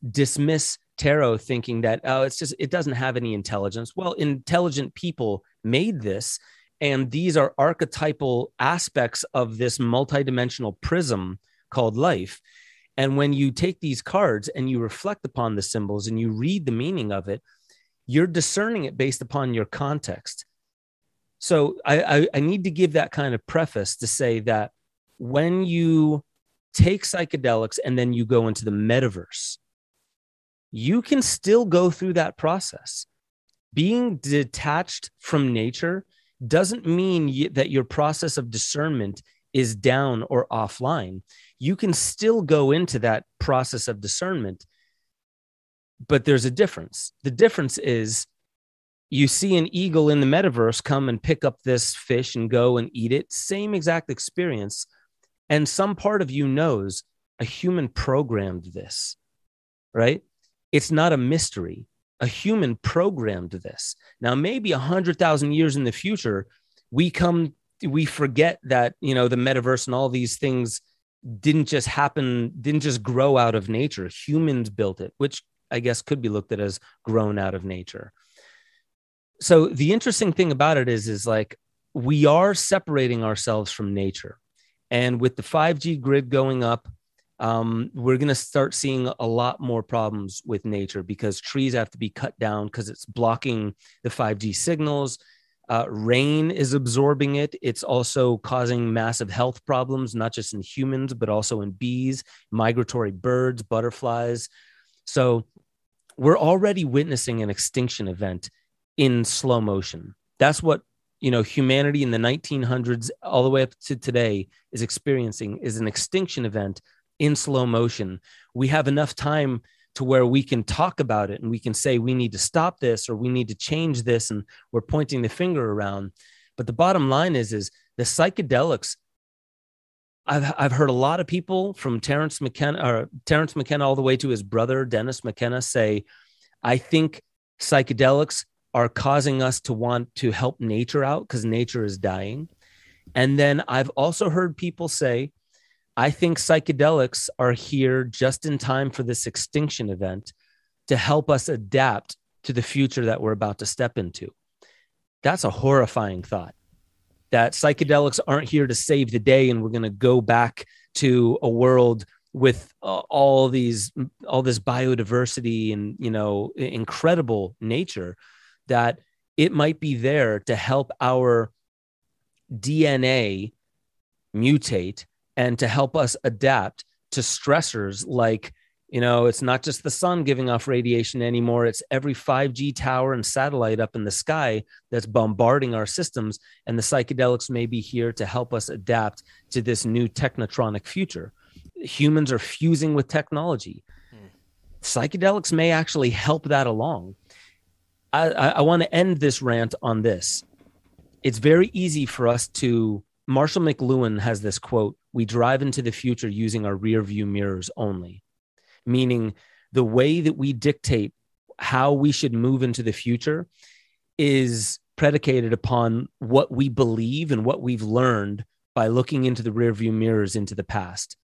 dismiss tarot thinking that oh it's just it doesn't have any intelligence. Well intelligent people made this and these are archetypal aspects of this multidimensional prism called life. And when you take these cards and you reflect upon the symbols and you read the meaning of it you're discerning it based upon your context. So I, I, I need to give that kind of preface to say that when you take psychedelics and then you go into the metaverse you can still go through that process. Being detached from nature doesn't mean that your process of discernment is down or offline. You can still go into that process of discernment, but there's a difference. The difference is you see an eagle in the metaverse come and pick up this fish and go and eat it, same exact experience. And some part of you knows a human programmed this, right? It's not a mystery. A human programmed this. Now, maybe a hundred thousand years in the future, we come, we forget that you know the metaverse and all these things didn't just happen, didn't just grow out of nature. Humans built it, which I guess could be looked at as grown out of nature. So the interesting thing about it is, is like we are separating ourselves from nature. And with the 5G grid going up, um, we're going to start seeing a lot more problems with nature because trees have to be cut down because it's blocking the 5G signals. Uh, rain is absorbing it. It's also causing massive health problems, not just in humans, but also in bees, migratory birds, butterflies. So we're already witnessing an extinction event in slow motion. That's what you know humanity in the 1900s all the way up to today is experiencing is an extinction event in slow motion. We have enough time to where we can talk about it and we can say we need to stop this or we need to change this and we're pointing the finger around. But the bottom line is is the psychedelics I've I've heard a lot of people from Terence McKenna or Terence McKenna all the way to his brother Dennis McKenna say, I think psychedelics are causing us to want to help nature out because nature is dying. And then I've also heard people say, I think psychedelics are here just in time for this extinction event to help us adapt to the future that we're about to step into. That's a horrifying thought that psychedelics aren't here to save the day and we're going to go back to a world with uh, all these all this biodiversity and you know incredible nature that it might be there to help our DNA mutate and to help us adapt to stressors like you know it's not just the sun giving off radiation anymore it's every 5g tower and satellite up in the sky that's bombarding our systems and the psychedelics may be here to help us adapt to this new technotronic future. Humans are fusing with technology. Hmm. psychedelics may actually help that along. I, I, I want to end this rant on this. It's very easy for us to marshall mcluhan has this quote we drive into the future using our rear view mirrors only, meaning the way that we dictate how we should move into the future is predicated upon what we believe and what we've learned by looking into the rear view mirrors into the past.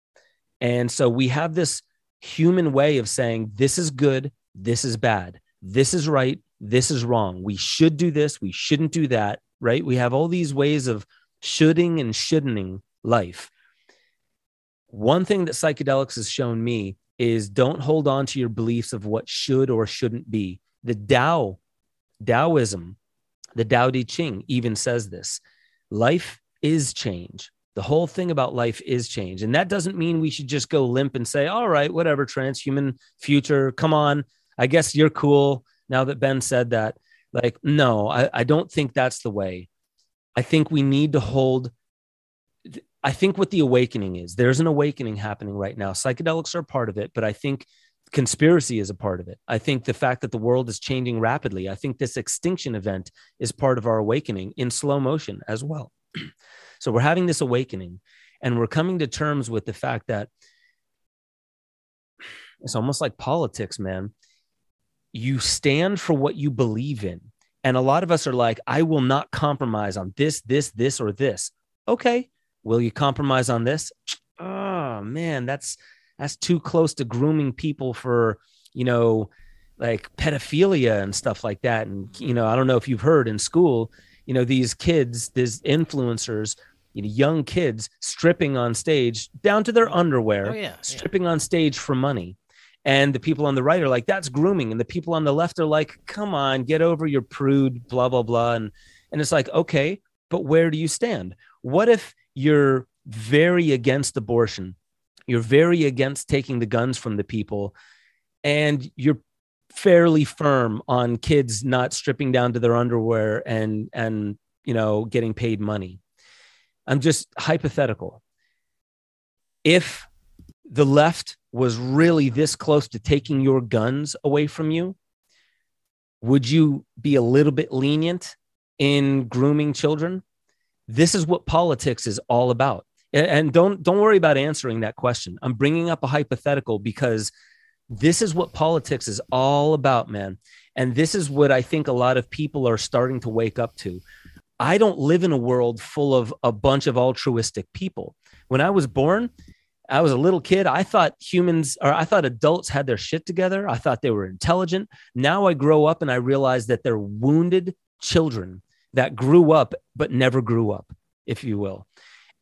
And so we have this human way of saying, this is good, this is bad, this is right, this is wrong. We should do this, we shouldn't do that, right? We have all these ways of shoulding and shouldn'ting life. One thing that psychedelics has shown me is don't hold on to your beliefs of what should or shouldn't be. The Tao, Taoism, the Tao Te Ching even says this life is change. The whole thing about life is change. And that doesn't mean we should just go limp and say, all right, whatever, transhuman future, come on. I guess you're cool now that Ben said that. Like, no, I, I don't think that's the way. I think we need to hold I think what the awakening is, there's an awakening happening right now. Psychedelics are part of it, but I think conspiracy is a part of it. I think the fact that the world is changing rapidly, I think this extinction event is part of our awakening in slow motion as well. so we're having this awakening and we're coming to terms with the fact that it's almost like politics, man. You stand for what you believe in. And a lot of us are like, I will not compromise on this, this, this, or this. Okay, Will you compromise on this? Oh man, that's that's too close to grooming people for, you know, like pedophilia and stuff like that. And you know, I don't know if you've heard in school, you know, these kids, these influencers, you know, young kids stripping on stage down to their oh, underwear, oh, yeah, stripping yeah. on stage for money. And the people on the right are like, that's grooming. And the people on the left are like, come on, get over your prude, blah, blah, blah. And and it's like, okay, but where do you stand? What if you're very against abortion, you're very against taking the guns from the people, and you're fairly firm on kids not stripping down to their underwear and and you know getting paid money. I'm just hypothetical. If the left was really this close to taking your guns away from you, would you be a little bit lenient in grooming children? This is what politics is all about. And don't don't worry about answering that question. I'm bringing up a hypothetical because this is what politics is all about, man. And this is what I think a lot of people are starting to wake up to. I don't live in a world full of a bunch of altruistic people. When I was born, I was a little kid. I thought humans or I thought adults had their shit together. I thought they were intelligent. Now I grow up and I realize that they're wounded children that grew up but never grew up, if you will.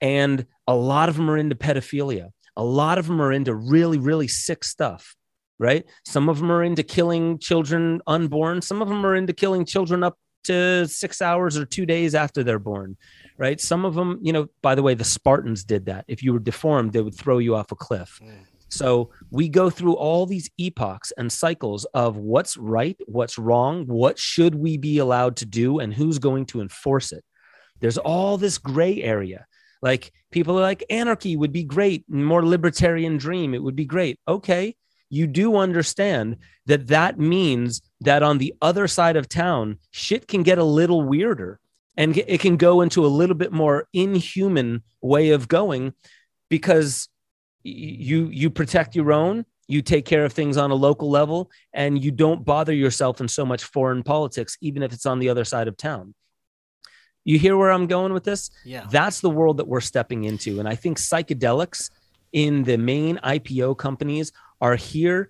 And a lot of them are into pedophilia. A lot of them are into really, really sick stuff, right? Some of them are into killing children unborn. Some of them are into killing children up to six hours or two days after they're born, right? Some of them, you know, by the way, the Spartans did that. If you were deformed, they would throw you off a cliff. Mm. So we go through all these epochs and cycles of what's right, what's wrong, what should we be allowed to do, and who's going to enforce it. There's all this gray area. Like people are like, anarchy would be great, more libertarian dream, it would be great. Okay, you do understand that that means that on the other side of town, shit can get a little weirder and it can go into a little bit more inhuman way of going because you you protect your own you take care of things on a local level and you don't bother yourself in so much foreign politics even if it's on the other side of town. You hear where i'm going with this? Yeah. That's the world that we're stepping into and i think psychedelics in the main ipo companies are here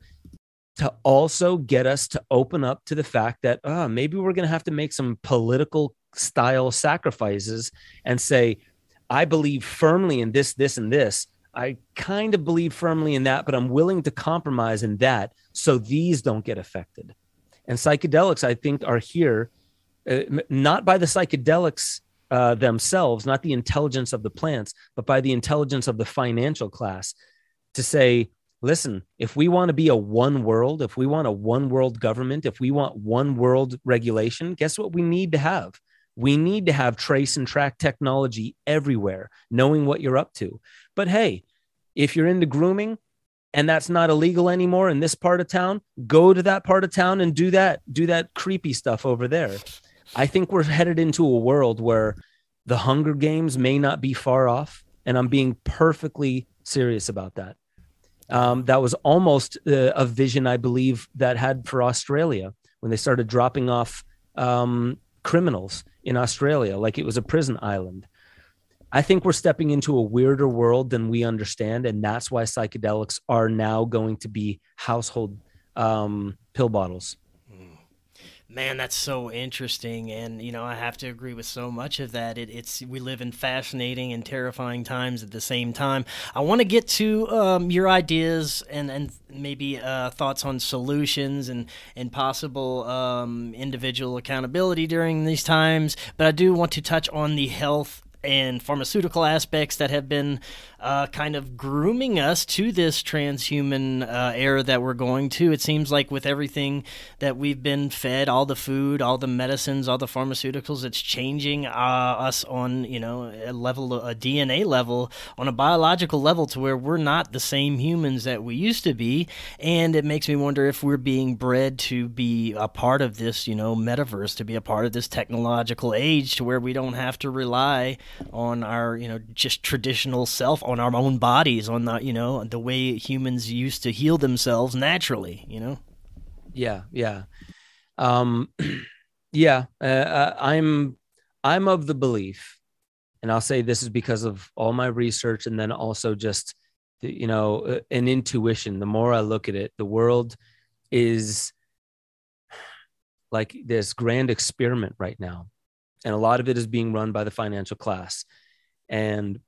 to also get us to open up to the fact that oh, maybe we're going to have to make some political style sacrifices and say i believe firmly in this this and this I kind of believe firmly in that, but I'm willing to compromise in that so these don't get affected. And psychedelics, I think, are here uh, not by the psychedelics uh, themselves, not the intelligence of the plants, but by the intelligence of the financial class to say, listen, if we want to be a one world, if we want a one world government, if we want one world regulation, guess what we need to have? We need to have trace and track technology everywhere, knowing what you're up to. But hey, if you're into grooming and that's not illegal anymore in this part of town, go to that part of town and do that, do that creepy stuff over there. I think we're headed into a world where the Hunger Games may not be far off. And I'm being perfectly serious about that. Um, that was almost uh, a vision, I believe, that had for Australia when they started dropping off um, criminals in Australia, like it was a prison island. I think we're stepping into a weirder world than we understand, and that's why psychedelics are now going to be household um, pill bottles. Man, that's so interesting, and you know I have to agree with so much of that. It, it's we live in fascinating and terrifying times at the same time. I want to get to um, your ideas and and maybe uh, thoughts on solutions and and possible um, individual accountability during these times, but I do want to touch on the health and pharmaceutical aspects that have been uh, kind of grooming us to this transhuman uh, era that we're going to. It seems like with everything that we've been fed, all the food, all the medicines, all the pharmaceuticals, it's changing uh, us on you know a level, a DNA level, on a biological level, to where we're not the same humans that we used to be, and it makes me wonder if we're being bred to be a part of this, you know, metaverse, to be a part of this technological age, to where we don't have to rely on our you know just traditional self on our own bodies, on the you know the way humans used to heal themselves naturally. You know. Yeah, yeah, um, yeah. Uh, uh, I'm I'm of the belief, and I'll say this is because of all my research, and then also just you know uh, an intuition. The more I look at it, the world is like this grand experiment right now and a lot of it is being run by the financial class and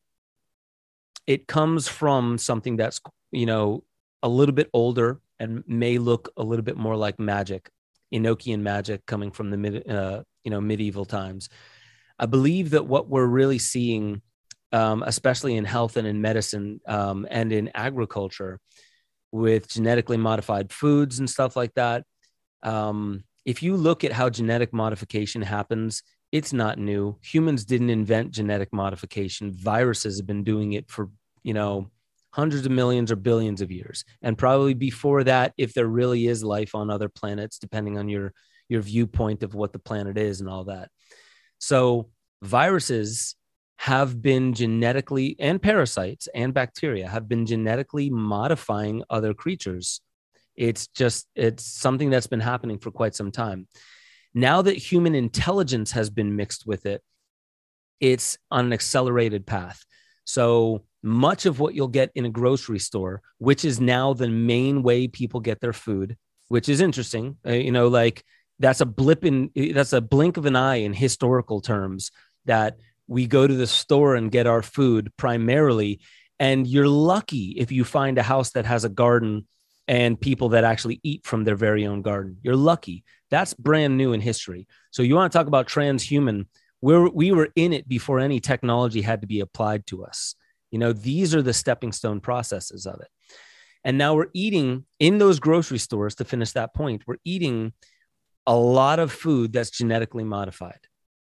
it comes from something that's you know a little bit older and may look a little bit more like magic enochian magic coming from the mid uh, you know medieval times i believe that what we're really seeing um, especially in health and in medicine um, and in agriculture with genetically modified foods and stuff like that um, if you look at how genetic modification happens it's not new. Humans didn't invent genetic modification. Viruses have been doing it for, you know, hundreds of millions or billions of years. And probably before that, if there really is life on other planets, depending on your your viewpoint of what the planet is and all that. So viruses have been genetically and parasites and bacteria have been genetically modifying other creatures. It's just it's something that's been happening for quite some time. Now that human intelligence has been mixed with it, it's on an accelerated path. So much of what you'll get in a grocery store, which is now the main way people get their food, which is interesting. Uh, you know, like that's a blip in that's a blink of an eye in historical terms that we go to the store and get our food primarily. And you're lucky if you find a house that has a garden and people that actually eat from their very own garden. You're lucky. That's brand new in history. So you want to talk about transhuman? We're, we were in it before any technology had to be applied to us you know these are the stepping stone processes of it and now we're eating in those grocery stores to finish that point we're eating a lot of food that's genetically modified,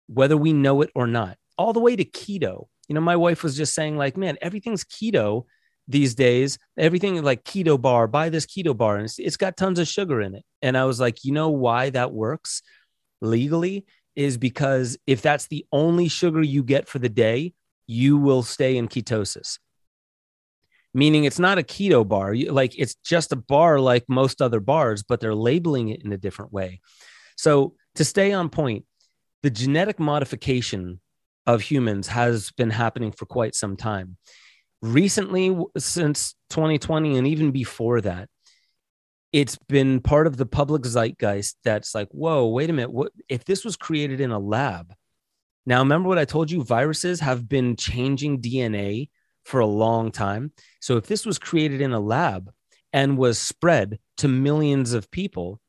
whether we know it or not, all the way to keto. You know, my wife was just saying, like, man, everything's keto these days. Everything like keto bar, buy this keto bar, and it's, it's got tons of sugar in it. And I was like, you know why that works legally is because if that's the only sugar you get for the day, you will stay in ketosis meaning it's not a keto bar like it's just a bar like most other bars but they're labeling it in a different way so to stay on point, the genetic modification of humans has been happening for quite some time. Recently, since 2020, and even before that, it's been part of the public zeitgeist that's like, whoa, wait a minute. What if this was created in a lab? Now, remember what I told you? Viruses have been changing DNA for a long time. So, if this was created in a lab and was spread to millions of people,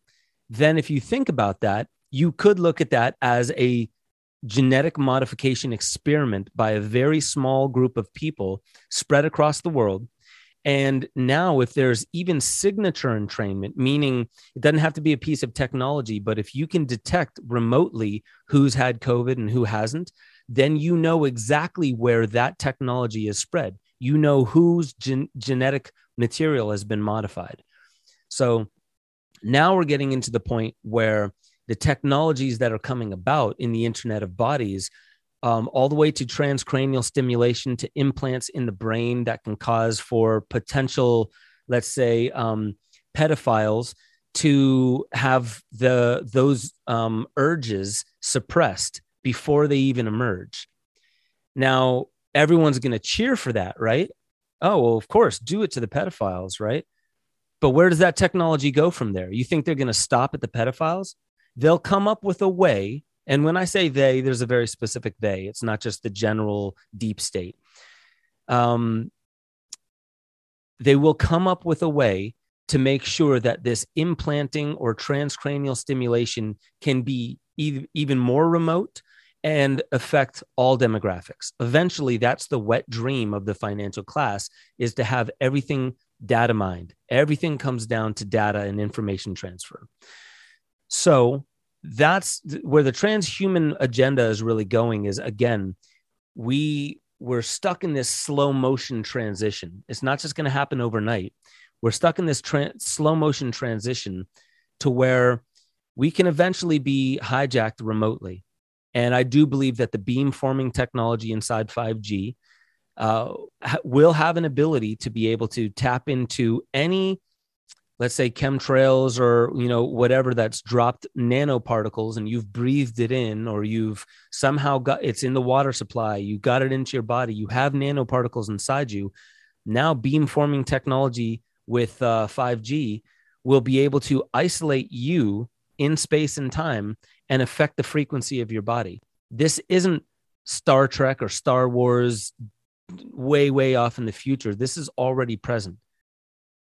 then if you think about that, you could look at that as a genetic modification experiment by a very small group of people spread across the world. And now, if there's even signature entrainment, meaning it doesn't have to be a piece of technology, but if you can detect remotely who's had COVID and who hasn't, then you know exactly where that technology is spread. You know whose gen- genetic material has been modified. So now we're getting into the point where the technologies that are coming about in the Internet of Bodies, um, all the way to transcranial stimulation to implants in the brain that can cause for potential, let's say, um, pedophiles to have the those um, urges suppressed before they even emerge. Now, everyone's going to cheer for that, right? Oh, well, of course, do it to the pedophiles, right? But where does that technology go from there? You think they're going to stop at the pedophiles? They'll come up with a way. And when I say they, there's a very specific they. It's not just the general deep state. Um, they will come up with a way to make sure that this implanting or transcranial stimulation can be even more remote and affect all demographics. Eventually, that's the wet dream of the financial class is to have everything data mined. Everything comes down to data and information transfer. So that's where the transhuman agenda is really going is again, we we're stuck in this slow motion transition. It's not just going to happen overnight. We're stuck in this tra- slow motion transition to where we can eventually be hijacked remotely. And I do believe that the beam forming technology inside 5G uh, will have an ability to be able to tap into any let's say chemtrails or you know whatever that's dropped nanoparticles and you've breathed it in or you've somehow got it's in the water supply you got it into your body you have nanoparticles inside you now beam forming technology with uh, 5g will be able to isolate you in space and time and affect the frequency of your body this isn't star trek or star wars way, way off in the future. This is already present.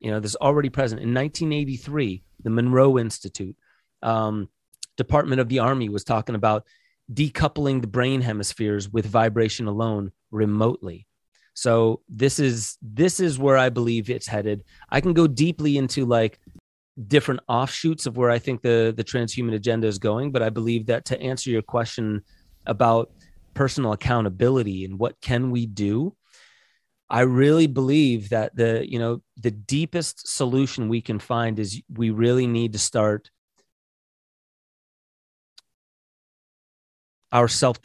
You know, this is already present. In 1983, the Monroe Institute, um, Department of the Army was talking about decoupling the brain hemispheres with vibration alone remotely. So this is this is where I believe it's headed. I can go deeply into like different offshoots of where I think the the transhuman agenda is going, but I believe that to answer your question about personal accountability and what can we do i really believe that the you know the deepest solution we can find is we really need to start our self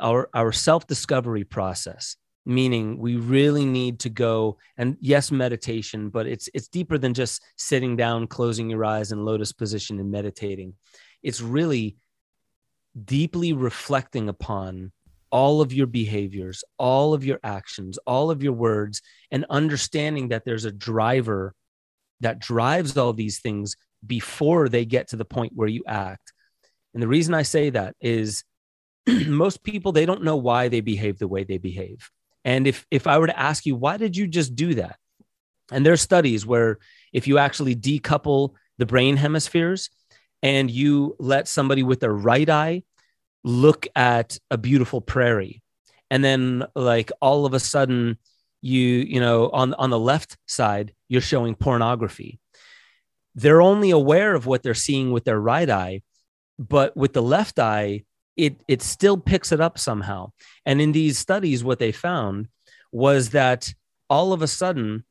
our our self discovery process meaning we really need to go and yes meditation but it's it's deeper than just sitting down closing your eyes in lotus position and meditating. It's really deeply reflecting upon all of your behaviors, all of your actions, all of your words, and understanding that there's a driver that drives all these things before they get to the point where you act. And the reason I say that is most people they don't know why they behave the way they behave. And if if I were to ask you why did you just do that? And there's studies where if you actually decouple the brain hemispheres and you let somebody with their right eye look at a beautiful prairie. And then like all of a sudden you you know on on the left side you're showing pornography. They're only aware of what they're seeing with their right eye but with the left eye it it still picks it up somehow. And in these studies what they found was that all of a sudden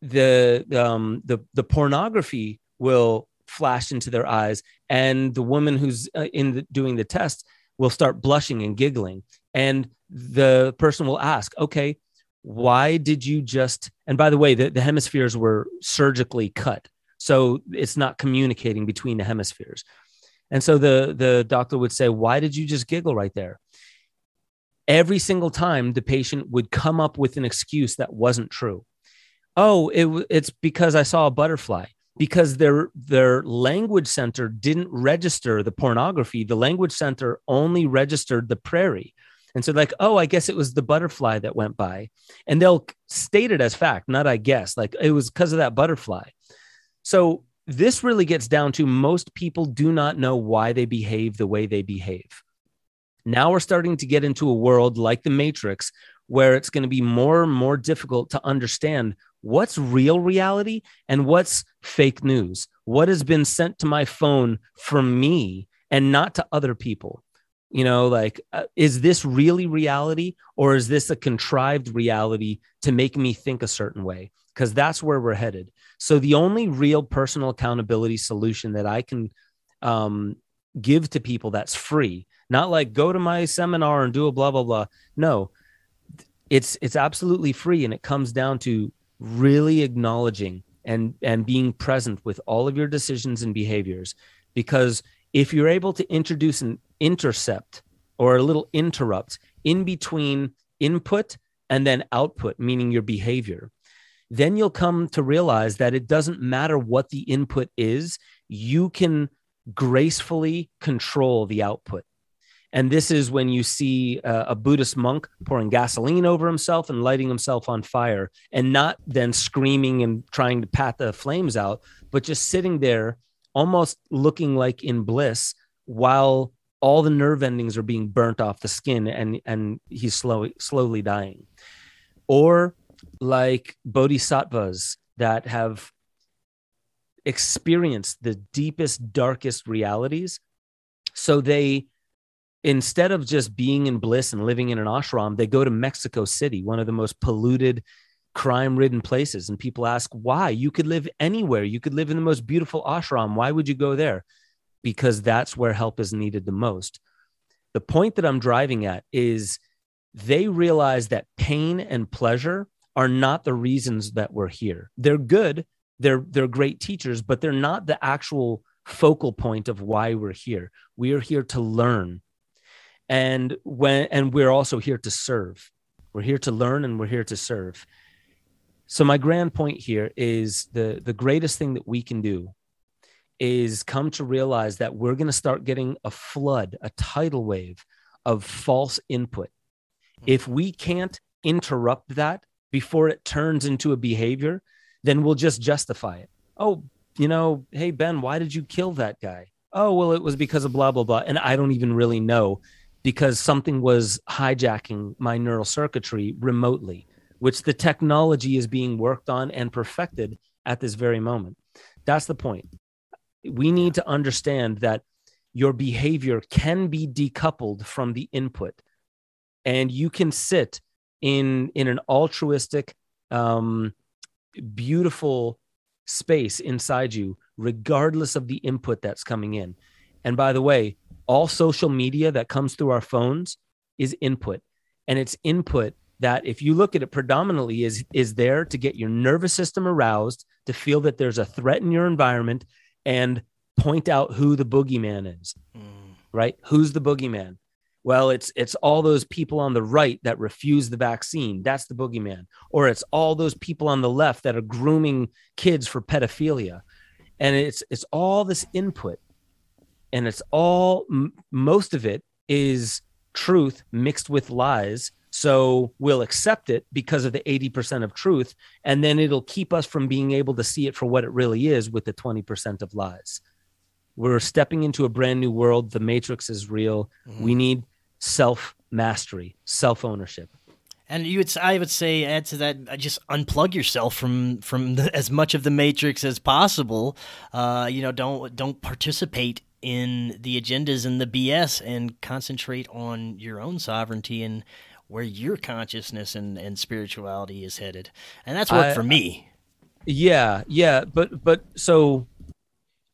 the um the the pornography will flash into their eyes. And the woman who's uh, in the, doing the test will start blushing and giggling. And the person will ask okay why did you just and by the way the, the hemispheres were surgically cut. So it's not communicating between the hemispheres. And so the the doctor would say why did you just giggle right there? Every single time the patient would come up with an excuse that wasn't true. Oh it, it's because i saw a butterfly because their their language center didn't register the pornography. The language center only registered the prairie. And so like oh i guess it was the butterfly that went by. And they'll state it as fact not i guess like it was because of that butterfly. So this really gets down to most people do not know why they behave the way they behave. Now we're starting to get into a world like the matrix where it's going to be more and more difficult to understand what's real reality and what's fake news. What has been sent to my phone from me and not to other people? You know, like, uh, is this really reality or is this a contrived reality to make me think a certain way? Because that's where we're headed. So, the only real personal accountability solution that I can um, give to people that's free, not like go to my seminar and do a blah, blah, blah. No, it's it's absolutely free and it comes down to really acknowledging and and being present with all of your decisions and behaviors. Because if you're able to introduce an intercept or a little interrupt in between input and then output meaning your behavior then you'll come to realize that it doesn't matter what the input is you can gracefully control the output and this is when you see uh, a Buddhist monk pouring gasoline over himself and lighting himself on fire, and not then screaming and trying to pat the flames out, but just sitting there, almost looking like in bliss, while all the nerve endings are being burnt off the skin, and and he's slowly slowly dying. Or like bodhisattvas that have experienced the deepest, darkest realities, so they instead of just being in bliss and living in an ashram, they go to Mexico City, one of the most polluted, crime ridden places. And people ask, why? You could live anywhere. You could live in the most beautiful ashram. Why would you go there? Because that's where help is needed the most. The point that I'm driving at is they realize that pain and pleasure are not the reasons that we're here. They're good, they're, they're great teachers, but they're not the actual focal point of why we're here. We are here to learn and when and we're also here to serve. We're here to learn and we're here to serve. So my grand point here is the the greatest thing that we can do is come to realize that we're going to start getting a flood a tidal wave of false input. Hmm. If we can't interrupt that before it turns into a behavior then we'll just justify it. Oh you know hey ben why did you kill that guy? Oh well it was because of blah blah blah. And i don't even really know because something was hijacking my neural circuitry remotely, which the technology is being worked on and perfected at this very moment. That's the point. We need to understand that your behavior can be decoupled from the input, and you can sit in in an altruistic, um, beautiful space inside you, regardless of the input that's coming in. And by the way, all social media that comes through our phones is input. And it's input that if you look at it predominantly is is there to get your nervous system aroused to feel that there's a threat in your environment and point out who the boogeyman is mm. right? Who's the boogeyman? Well it's it's all those people on the right that refuse the vaccine. That's the boogeyman. Or it's all those people on the left that are grooming kids for pedophilia. And it's it's all this input and it's all m- most of it is truth mixed with lies. So we'll accept it because of the 80% of truth and then it'll keep us from being able to see it for what it really is with the 20% of lies. We're stepping into a brand new world. The matrix is real. Mm-hmm. we need self mastery self ownership and you would, I would say, add to that, uh, just unplug yourself from from the, as much of the matrix as possible. Uh, you know, don't don't participate in the agendas and the BS, and concentrate on your own sovereignty and where your consciousness and, and spirituality is headed. And that's worked I, for me. Yeah, yeah, but but so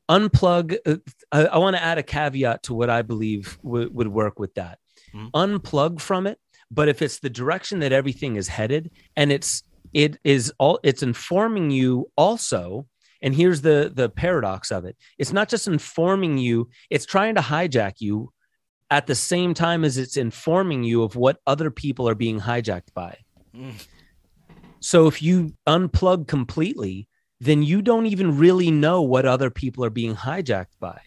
unplug. Uh, I, I want to add a caveat to what I believe w- would work with that. Mm-hmm. Unplug from it but if it's the direction that everything is headed and it's it is all it's informing you also and here's the the paradox of it it's not just informing you it's trying to hijack you at the same time as it's informing you of what other people are being hijacked by mm. so if you unplug completely then you don't even really know what other people are being hijacked by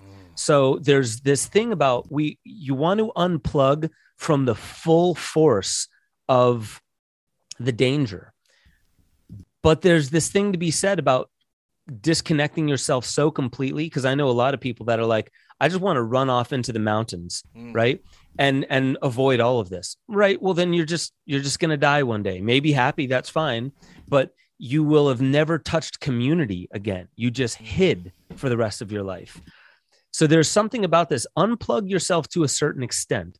mm. so there's this thing about we you want to unplug from the full force of the danger. But there's this thing to be said about disconnecting yourself so completely because I know a lot of people that are like I just want to run off into the mountains, mm. right? And and avoid all of this. Right? Well then you're just you're just going to die one day. Maybe happy, that's fine, but you will have never touched community again. You just hid for the rest of your life. So there's something about this unplug yourself to a certain extent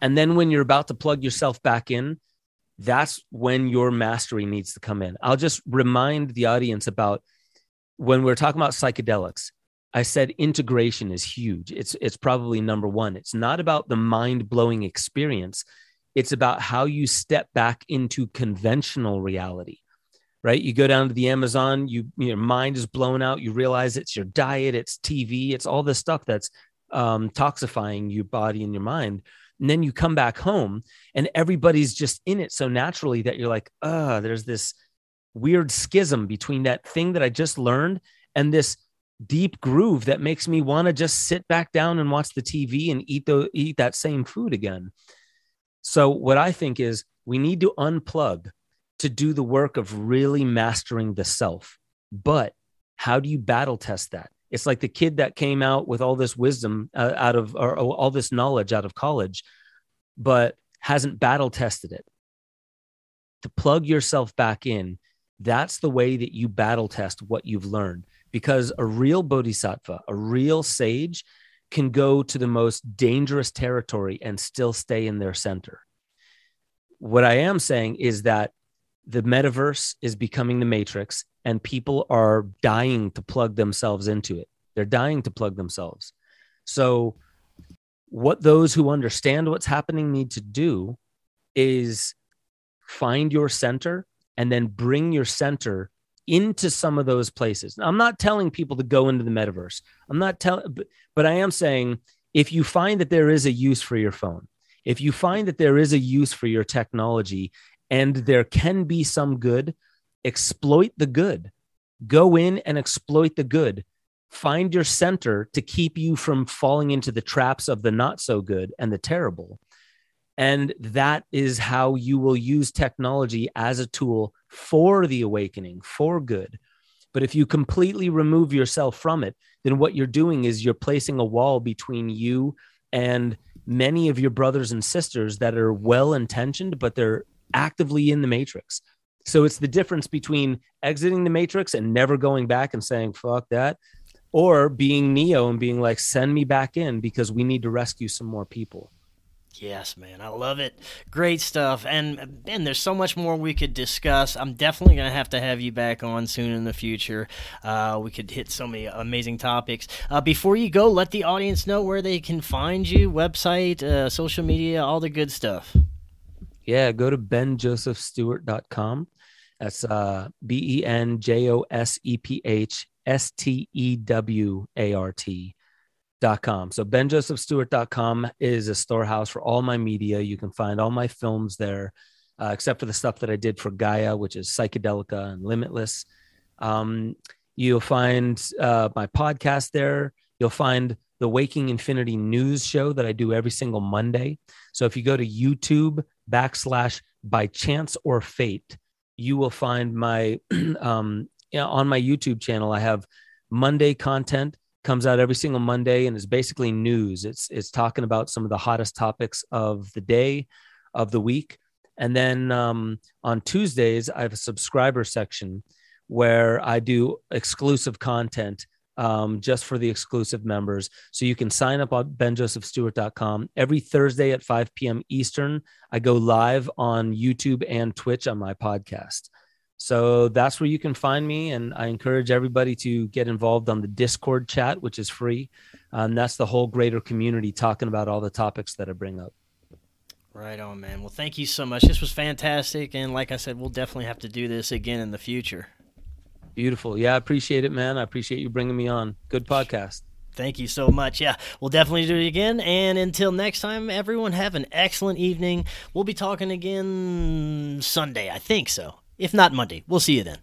and then when you're about to plug yourself back in, that's when your mastery needs to come in. I'll just remind the audience about when we're talking about psychedelics. I said integration is huge. It's it's probably number 1. It's not about the mind-blowing experience. It's about how you step back into conventional reality. Right? You go down to the Amazon, you your mind is blown out, you realize it's your diet, it's TV, it's all this stuff that's um, toxifying your body and your mind and then you come back home and everybody's just in it so naturally that you're like, uh, there's this weird schism between that thing that I just learned and this deep groove that makes me want to just sit back down and watch the TV and eat the eat that same food again. So what I think is we need to unplug to do the work of really mastering the self. But how do you battle test that? It's like the kid that came out with all this wisdom uh, out of or, or all this knowledge out of college, but hasn't battle tested it. To plug yourself back in, that's the way that you battle test what you've learned. Because a real bodhisattva, a real sage, can go to the most dangerous territory and still stay in their center. What I am saying is that the metaverse is becoming the matrix and people are dying to plug themselves into it. They're dying to plug themselves. So, what those who understand what's happening need to do is find your center and then bring your center into some of those places. Now, I'm not telling people to go into the metaverse. I'm not telling, but, but I am saying if you find that there is a use for your phone, if you find that there is a use for your technology and there can be some good, exploit the good. Go in and exploit the good. Find your center to keep you from falling into the traps of the not so good and the terrible. And that is how you will use technology as a tool for the awakening, for good. But if you completely remove yourself from it, then what you're doing is you're placing a wall between you and many of your brothers and sisters that are well intentioned, but they're actively in the matrix. So it's the difference between exiting the matrix and never going back and saying, fuck that, or being Neo and being like, send me back in because we need to rescue some more people. Yes, man, I love it. Great stuff, and and there's so much more we could discuss. I'm definitely gonna have to have you back on soon in the future. Uh, we could hit so many amazing topics. Uh, before you go, let the audience know where they can find you, website, uh, social media, all the good stuff. Yeah, go to benjosephstewart.com. That's uh, B E N J O S E P H S T E W A R T. Com. So benjosephstewart.com is a storehouse for all my media. You can find all my films there, uh, except for the stuff that I did for Gaia, which is Psychedelica and Limitless. Um, you'll find uh, my podcast there. You'll find the Waking Infinity news show that I do every single Monday. So if you go to YouTube backslash by chance or fate, you will find my um, on my YouTube channel. I have Monday content comes out every single Monday and is basically news. It's it's talking about some of the hottest topics of the day, of the week, and then um, on Tuesdays I have a subscriber section where I do exclusive content um, just for the exclusive members. So you can sign up on benjosephstewart.com. Every Thursday at 5 p.m. Eastern, I go live on YouTube and Twitch on my podcast. So that's where you can find me. And I encourage everybody to get involved on the Discord chat, which is free. And that's the whole greater community talking about all the topics that I bring up. Right on, man. Well, thank you so much. This was fantastic. And like I said, we'll definitely have to do this again in the future. Beautiful. Yeah, I appreciate it, man. I appreciate you bringing me on. Good podcast. Thank you so much. Yeah, we'll definitely do it again. And until next time, everyone have an excellent evening. We'll be talking again Sunday. I think so. If not Monday, we'll see you then.